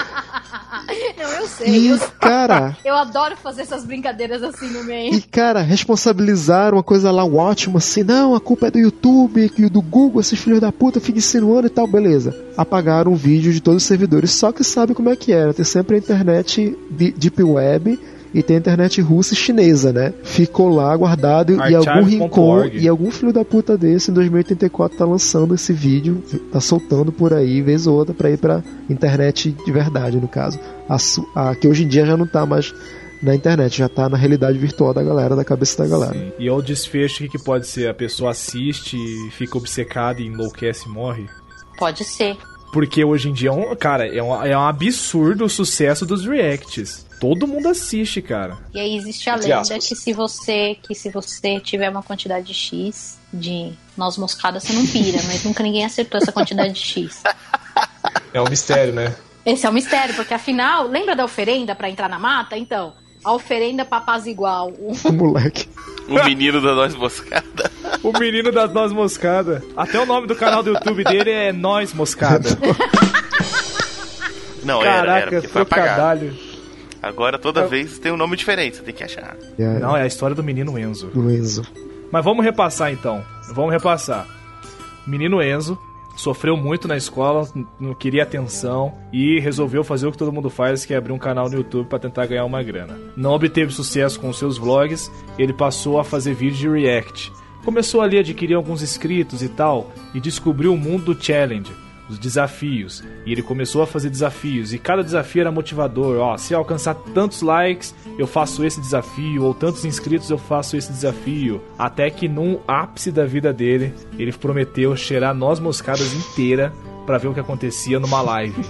Eu sei. E, Eu, cara, <laughs> eu adoro fazer essas brincadeiras assim no meio. E, cara, responsabilizar uma coisa lá ótima, assim, não, a culpa é do YouTube, que do Google, esses filhos da puta ficam insinuando e tal, beleza. Apagaram o vídeo de todos os servidores, só que sabe como é que era. Tem sempre a internet de- Deep Web e tem a internet russa e chinesa, né? Ficou lá guardado e algum rincon Archive.org. e algum filho da puta desse em 2084 tá lançando esse vídeo, tá soltando por aí, vez ou outra, pra ir pra internet de verdade, no caso. A, a que hoje em dia já não tá mais na internet, já tá na realidade virtual da galera, da cabeça da galera. Sim. E é o desfecho que, que pode ser? A pessoa assiste, fica obcecada e enlouquece e morre? Pode ser. Porque hoje em dia, é um, cara, é um, é um absurdo o sucesso dos reacts. Todo mundo assiste, cara. E aí existe a Entre lenda aspas. que se você que se você tiver uma quantidade X de noz moscada, você não pira, mas nunca ninguém acertou essa quantidade de X. É um mistério, né? Esse é o mistério, porque afinal, lembra da oferenda pra entrar na mata? Então, a oferenda pra apaziguar o O moleque. O menino da noz moscada. O menino das noz moscada. Até o nome do canal do YouTube dele é Nós Moscada. <laughs> Não, era, era, Caraca, porque foi apagado. Agora toda vez tem um nome diferente, você tem que achar. É. Não, é a história do menino Enzo. Do Enzo. Mas vamos repassar então. Vamos repassar. Menino Enzo sofreu muito na escola, não queria atenção e resolveu fazer o que todo mundo faz, que é abrir um canal no YouTube para tentar ganhar uma grana. Não obteve sucesso com seus vlogs, ele passou a fazer vídeos de react. Começou ali a adquirir alguns inscritos e tal e descobriu o mundo do challenge os desafios. E ele começou a fazer desafios. E cada desafio era motivador. Ó, se alcançar tantos likes, eu faço esse desafio. Ou tantos inscritos, eu faço esse desafio. Até que num ápice da vida dele, ele prometeu cheirar noz moscadas inteira para ver o que acontecia numa live.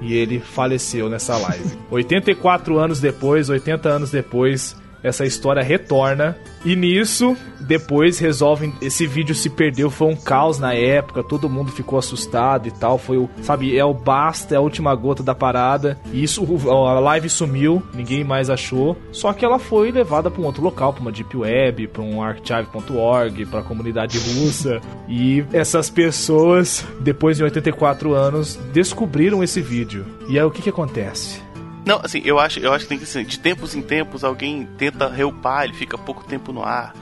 E ele faleceu nessa live. <laughs> 84 anos depois, 80 anos depois, essa história retorna. E nisso, depois resolvem. Esse vídeo se perdeu, foi um caos na época, todo mundo ficou assustado e tal. Foi o, sabe, é o basta, é a última gota da parada. E isso, a live sumiu, ninguém mais achou. Só que ela foi levada para um outro local, para uma deep web, para um archive.org, para a comunidade russa. e essas pessoas, depois de 84 anos, descobriram esse vídeo. E aí o que que acontece? Não, assim, eu acho, eu acho que tem que ser, de tempos em tempos alguém tenta reupar, ele fica pouco tempo no ar.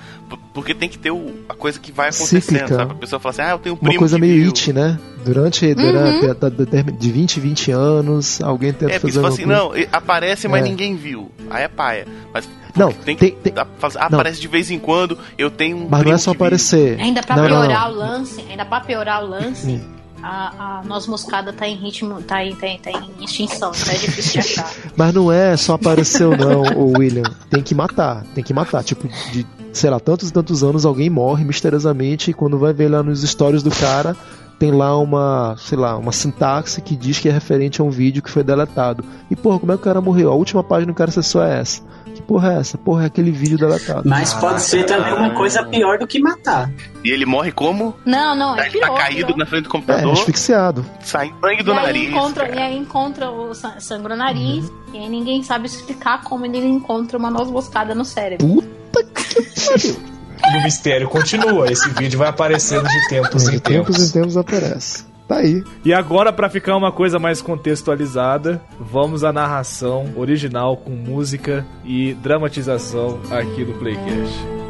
Porque tem que ter o, a coisa que vai acontecendo, Cíclica. sabe? A pessoa fala assim, ah, eu tenho um primo Uma coisa meio viu. it, né? Durante, uhum. durante de 20 20 anos, alguém tenta é, fazer uma assim, não, aparece, mas é. ninguém viu. Aí é paia. Mas não, tem que tem, tem, aparece de vez em quando, eu tenho um Mas não é só aparecer. Viu. Ainda pra não, piorar não, não. o lance, ainda pra piorar o lance, a, a noz moscada tá em ritmo, tá em, tá em, tá em extinção, tá difícil de <laughs> achar. Mas não é só apareceu não, o William. Tem que matar, tem que matar. Tipo, de, sei lá, tantos e tantos anos alguém morre misteriosamente e quando vai ver lá nos stories do cara, tem lá uma, sei lá, uma sintaxe que diz que é referente a um vídeo que foi deletado. E porra, como é que o cara morreu? A última página do cara acessou é essa. Que porra é essa? Porra, é aquele vídeo deletado. Mas pode ser também uma coisa pior do que matar. E ele morre como? Não, não, é pior, tá caído pior. na frente do computador. É, asfixiado. Sai sangue do e nariz. Encontra, e aí encontra o sangue no nariz. Uhum. E aí ninguém sabe explicar como ele encontra uma noz moscada no cérebro. Puta que <laughs> pariu. E o mistério continua. Esse vídeo vai aparecendo de tempos de em tempos. tempos em tempos aparece. Tá aí. E agora, para ficar uma coisa mais contextualizada, vamos à narração original com música e dramatização aqui do Playcast.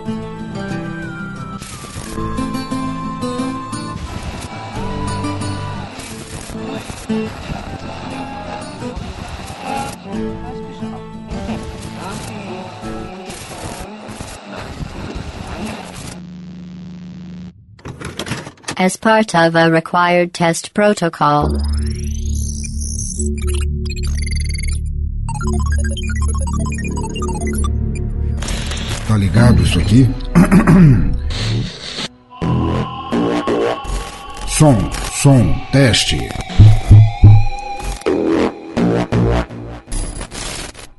As part of a required test protocol. Tá ligado isso aqui? <coughs> som, som, teste.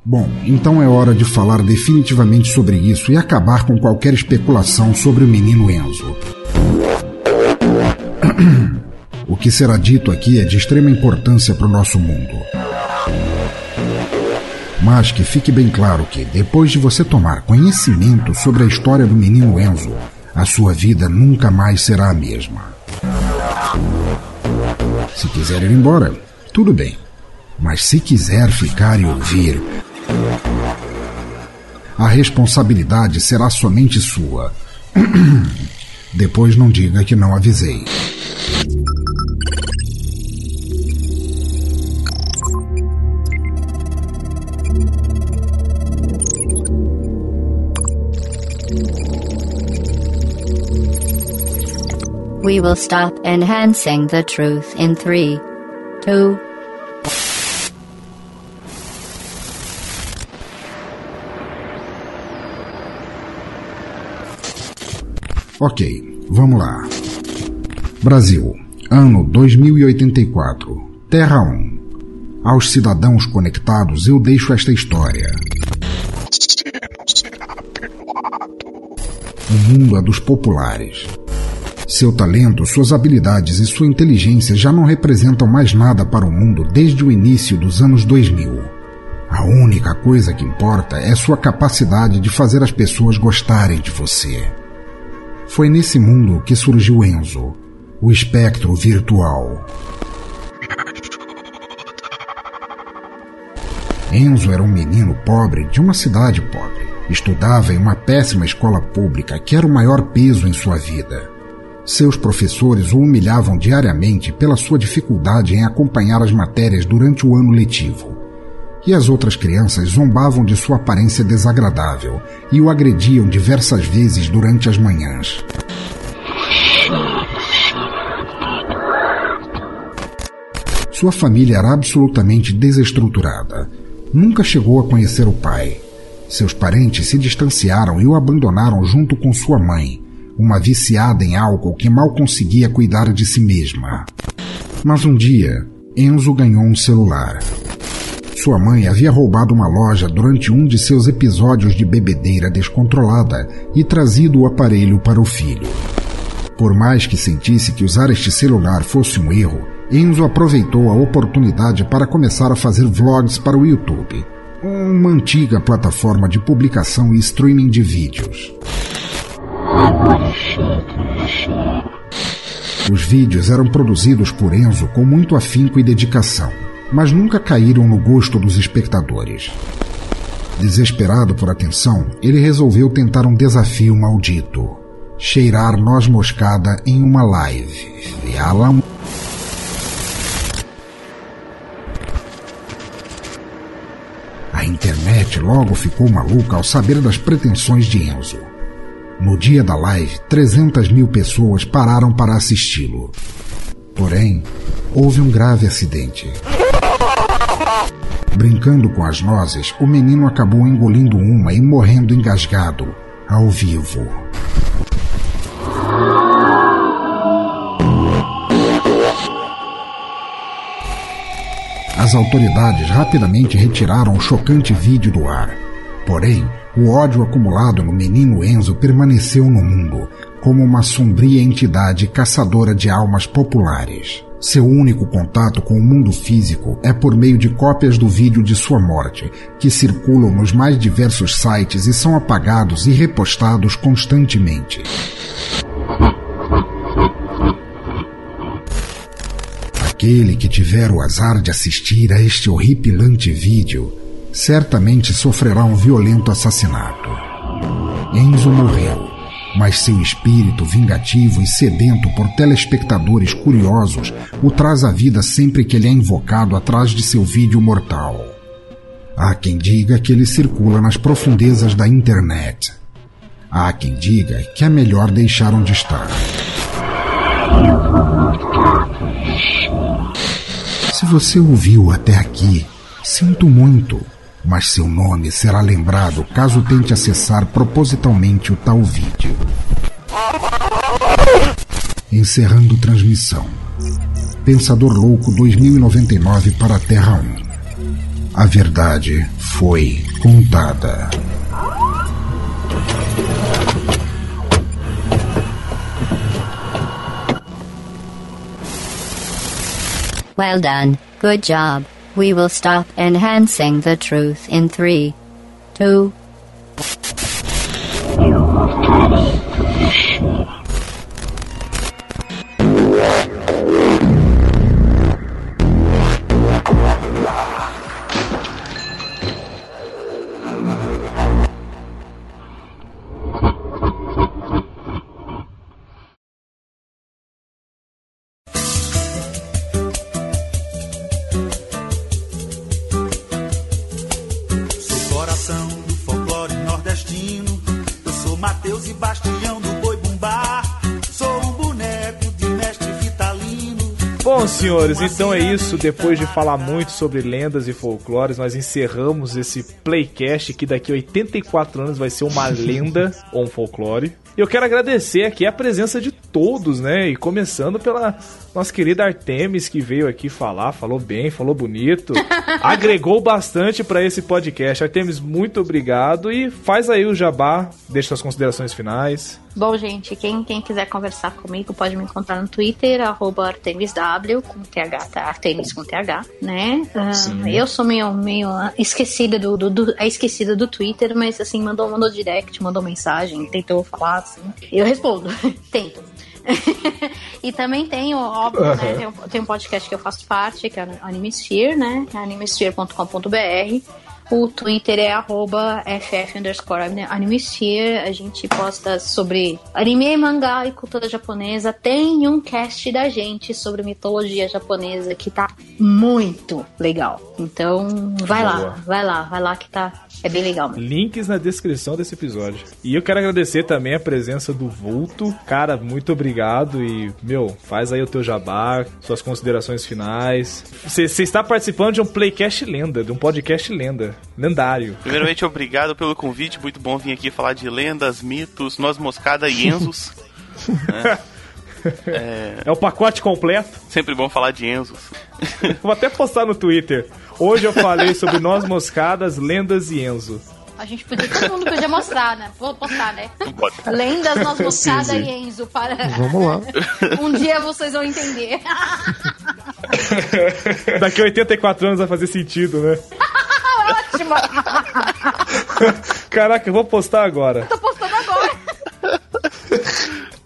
Bom, então é hora de falar definitivamente sobre isso e acabar com qualquer especulação sobre o menino Enzo. <clears throat> O que será dito aqui é de extrema importância para o nosso mundo. Mas que fique bem claro que, depois de você tomar conhecimento sobre a história do menino Enzo, a sua vida nunca mais será a mesma. Se quiser ir embora, tudo bem. Mas se quiser ficar e ouvir, a responsabilidade será somente sua. <clears throat> Depois não diga que não avisei. We will stop enhancing the truth in 3, 2, Ok, vamos lá. Brasil, ano 2084, Terra 1. Aos cidadãos conectados eu deixo esta história. O mundo é dos populares. Seu talento, suas habilidades e sua inteligência já não representam mais nada para o mundo desde o início dos anos 2000. A única coisa que importa é sua capacidade de fazer as pessoas gostarem de você. Foi nesse mundo que surgiu Enzo, o espectro virtual. Enzo era um menino pobre de uma cidade pobre. Estudava em uma péssima escola pública que era o maior peso em sua vida. Seus professores o humilhavam diariamente pela sua dificuldade em acompanhar as matérias durante o ano letivo. E as outras crianças zombavam de sua aparência desagradável e o agrediam diversas vezes durante as manhãs. Sua família era absolutamente desestruturada. Nunca chegou a conhecer o pai. Seus parentes se distanciaram e o abandonaram junto com sua mãe, uma viciada em álcool que mal conseguia cuidar de si mesma. Mas um dia, Enzo ganhou um celular. Sua mãe havia roubado uma loja durante um de seus episódios de bebedeira descontrolada e trazido o aparelho para o filho. Por mais que sentisse que usar este celular fosse um erro, Enzo aproveitou a oportunidade para começar a fazer vlogs para o YouTube, uma antiga plataforma de publicação e streaming de vídeos. Os vídeos eram produzidos por Enzo com muito afinco e dedicação, mas nunca caíram no gosto dos espectadores. Desesperado por atenção, ele resolveu tentar um desafio maldito: cheirar noz moscada em uma live. E Alan A internet logo ficou maluca ao saber das pretensões de Enzo. No dia da live, 300 mil pessoas pararam para assisti-lo. Porém, houve um grave acidente. Brincando com as nozes, o menino acabou engolindo uma e morrendo engasgado, ao vivo. As autoridades rapidamente retiraram o chocante vídeo do ar. Porém, o ódio acumulado no menino Enzo permaneceu no mundo como uma sombria entidade caçadora de almas populares. Seu único contato com o mundo físico é por meio de cópias do vídeo de sua morte, que circulam nos mais diversos sites e são apagados e repostados constantemente. Aquele que tiver o azar de assistir a este horripilante vídeo certamente sofrerá um violento assassinato. Enzo morreu, mas seu espírito vingativo e sedento por telespectadores curiosos o traz à vida sempre que ele é invocado atrás de seu vídeo mortal. Há quem diga que ele circula nas profundezas da internet. Há quem diga que é melhor deixar onde está. Se você ouviu até aqui, sinto muito, mas seu nome será lembrado caso tente acessar propositalmente o tal vídeo. Encerrando transmissão. Pensador Louco 2099 para a Terra 1. A verdade foi contada. Well done, good job. We will stop enhancing the truth in three, two. Sou Bom, senhores, então é isso. Depois de falar muito sobre lendas e folclores, nós encerramos esse playcast que daqui a 84 anos vai ser uma lenda ou um folclore. E eu quero agradecer aqui a presença de todos, né? E começando pela nossa querida Artemis, que veio aqui falar, falou bem, falou bonito, <laughs> agregou bastante para esse podcast. Artemis, muito obrigado e faz aí o jabá, deixa suas considerações finais. Bom, gente, quem, quem quiser conversar comigo pode me encontrar no Twitter, ArtemisW, com TH, tá? Artemis com TH, né? Sim. eu sou meio, meio esquecida do, do, do- é esquecida do Twitter, mas assim, mandou, mandou direct, mandou mensagem, tentou falar, assim. Eu respondo, <laughs> tento. <laughs> e também tem, óbvio, né? Aham. Tem um, tem um podcast que eu faço parte, que é o Animesphere, né? Animesphere.com.br. O Twitter é arroba ff animesphere. A gente posta sobre anime, mangá e cultura japonesa. Tem um cast da gente sobre mitologia japonesa que tá muito legal. Então, vai Boa. lá, vai lá, vai lá que tá. É bem legal. Mesmo. Links na descrição desse episódio. E eu quero agradecer também a presença do Vulto. Cara, muito obrigado e, meu, faz aí o teu jabá, suas considerações finais. Você está participando de um Playcast lenda, de um podcast lenda, lendário. Primeiramente, obrigado pelo convite. Muito bom vir aqui falar de lendas, mitos, noz moscada e Enzos. <laughs> né? É, É o pacote completo. sempre bom falar de Enzos. Vou até postar no Twitter. Hoje eu falei sobre nós moscadas, lendas e Enzo. A gente podia, todo mundo podia mostrar, né? Vou postar, né? Pode. Lendas, Nós Moscada Sim, sim. e Enzo. Para... Vamos lá. <laughs> Um dia vocês vão entender. <laughs> Daqui a 84 anos vai fazer sentido, né? <laughs> Ótimo! Caraca, eu vou postar agora. Tô postando agora.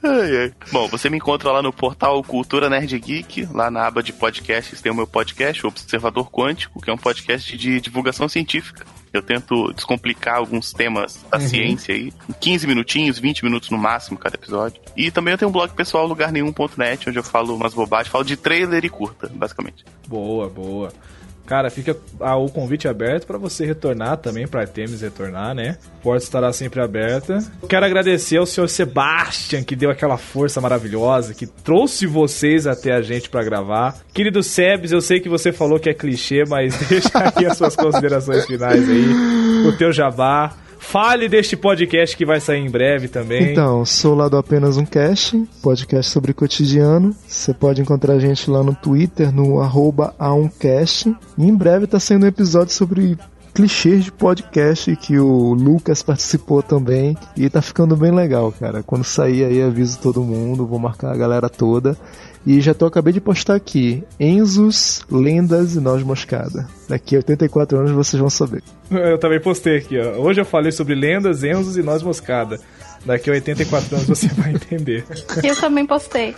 Ai, ai. Bom, você me encontra lá no portal Cultura Nerd Geek, lá na aba de podcasts tem o meu podcast, o Observador Quântico, que é um podcast de divulgação científica. Eu tento descomplicar alguns temas da Uhum. ciência aí, em 15 minutinhos, 20 minutos no máximo cada episódio. E também eu tenho um blog pessoal, lugarnenhum.net, onde eu falo umas bobagens, falo de trailer e curta, basicamente. Boa, boa. Cara, fica o convite aberto pra você retornar também, pra Artemis retornar, né? A porta estará sempre aberta. Quero agradecer ao senhor Sebastian, que deu aquela força maravilhosa, que trouxe vocês até a gente pra gravar. Querido Sebs, eu sei que você falou que é clichê, mas <laughs> deixa aqui as suas considerações finais aí, o teu jabá. Fale deste podcast que vai sair em breve também. Então, sou lá do Apenas um Cast, podcast sobre cotidiano. Você pode encontrar a gente lá no Twitter, no arroba aumcast. E em breve tá saindo um episódio sobre clichês de podcast que o Lucas participou também. E tá ficando bem legal, cara. Quando sair aí, aviso todo mundo, vou marcar a galera toda. E já tô acabei de postar aqui: Enzos, Lendas e Noz Moscada. Daqui a 84 anos vocês vão saber. Eu também postei aqui, ó. Hoje eu falei sobre lendas, enzos e noz moscada. Daqui a 84 anos você <laughs> vai entender. Eu também postei.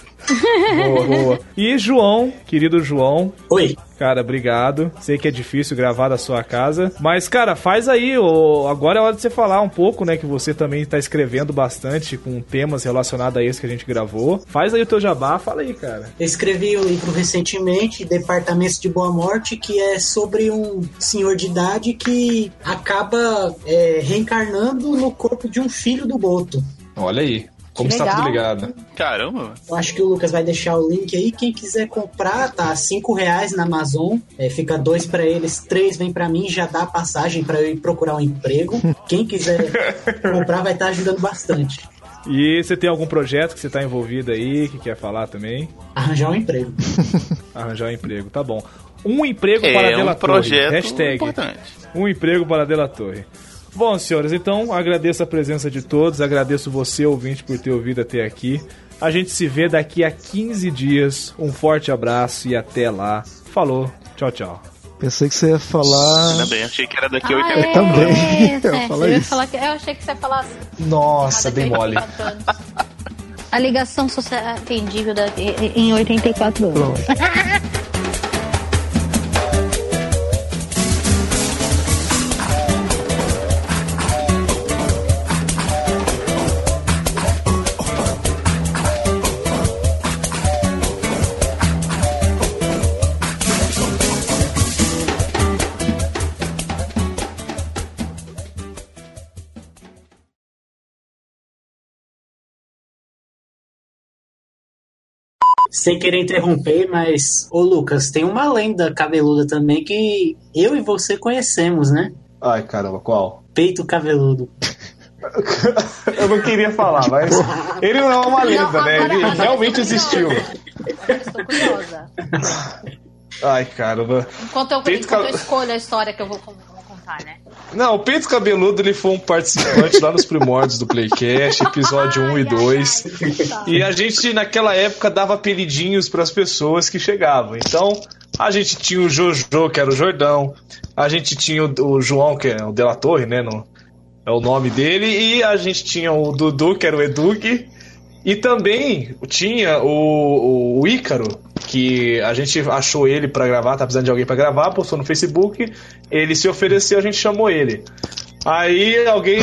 Boa, boa. E João, querido João. Oi. Cara, obrigado. Sei que é difícil gravar da sua casa. Mas, cara, faz aí. ô, Agora é hora de você falar um pouco, né? Que você também tá escrevendo bastante com temas relacionados a esse que a gente gravou. Faz aí o teu jabá, fala aí, cara. Eu escrevi um livro recentemente, Departamentos de Boa Morte, que é sobre um senhor de idade que acaba é, reencarnando no corpo de um filho do Boto. Olha aí. Como está tudo ligado. Caramba, Eu acho que o Lucas vai deixar o link aí. Quem quiser comprar, tá cinco reais na Amazon. É, fica dois pra eles, três vem pra mim. Já dá passagem pra eu ir procurar um emprego. Quem quiser <laughs> comprar vai estar ajudando bastante. E você tem algum projeto que você tá envolvido aí, que quer falar também? Arranjar um emprego. <laughs> Arranjar um emprego, tá bom. Um emprego É, para um Dela projeto Torre. Hashtag. importante. Um emprego para Dela Torre. Bom, senhores, então agradeço a presença de todos, agradeço você, ouvinte, por ter ouvido até aqui. A gente se vê daqui a 15 dias. Um forte abraço e até lá. Falou, tchau, tchau. Pensei que você ia falar. ainda bem, achei que era daqui a Ah, 80 é, também. é, <laughs> Eu é, falo eu, ia isso. falar que, eu achei que você ia falar assim. Nossa, bem mole. A ligação será atendível daqui, em 84 anos. Pronto. <laughs> Sem querer interromper, mas. Ô Lucas, tem uma lenda cabeluda também que eu e você conhecemos, né? Ai, caramba, qual? Peito caveludo. Eu não queria falar, <laughs> mas ele não é uma lenda, né? Ele realmente existiu. Estou curiosa. Ai, caramba. Enquanto eu, Peito enquanto eu escolho a história que eu vou, con- né? Não, o Peito Cabeludo ele foi um participante lá nos primórdios do Playcast, episódio 1 e 2. E a gente naquela época dava apelidinhos para as pessoas que chegavam. Então, a gente tinha o Jojo, que era o Jordão. A gente tinha o, o João, que é o Dela Torre, né? No, é o nome dele. E a gente tinha o Dudu, que era o Edug. E também tinha o, o Ícaro, que a gente achou ele para gravar, tá precisando de alguém para gravar, postou no Facebook, ele se ofereceu, a gente chamou ele. Aí alguém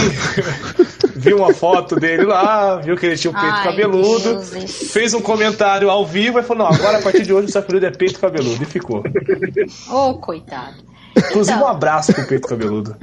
<laughs> viu uma foto dele lá, viu que ele tinha o peito Ai, cabeludo, Deus. fez um comentário ao vivo e falou: não, agora a partir de hoje o seu apelido é peito cabeludo. E ficou. Ô, coitado. Inclusive, um Então. abraço pro peito cabeludo.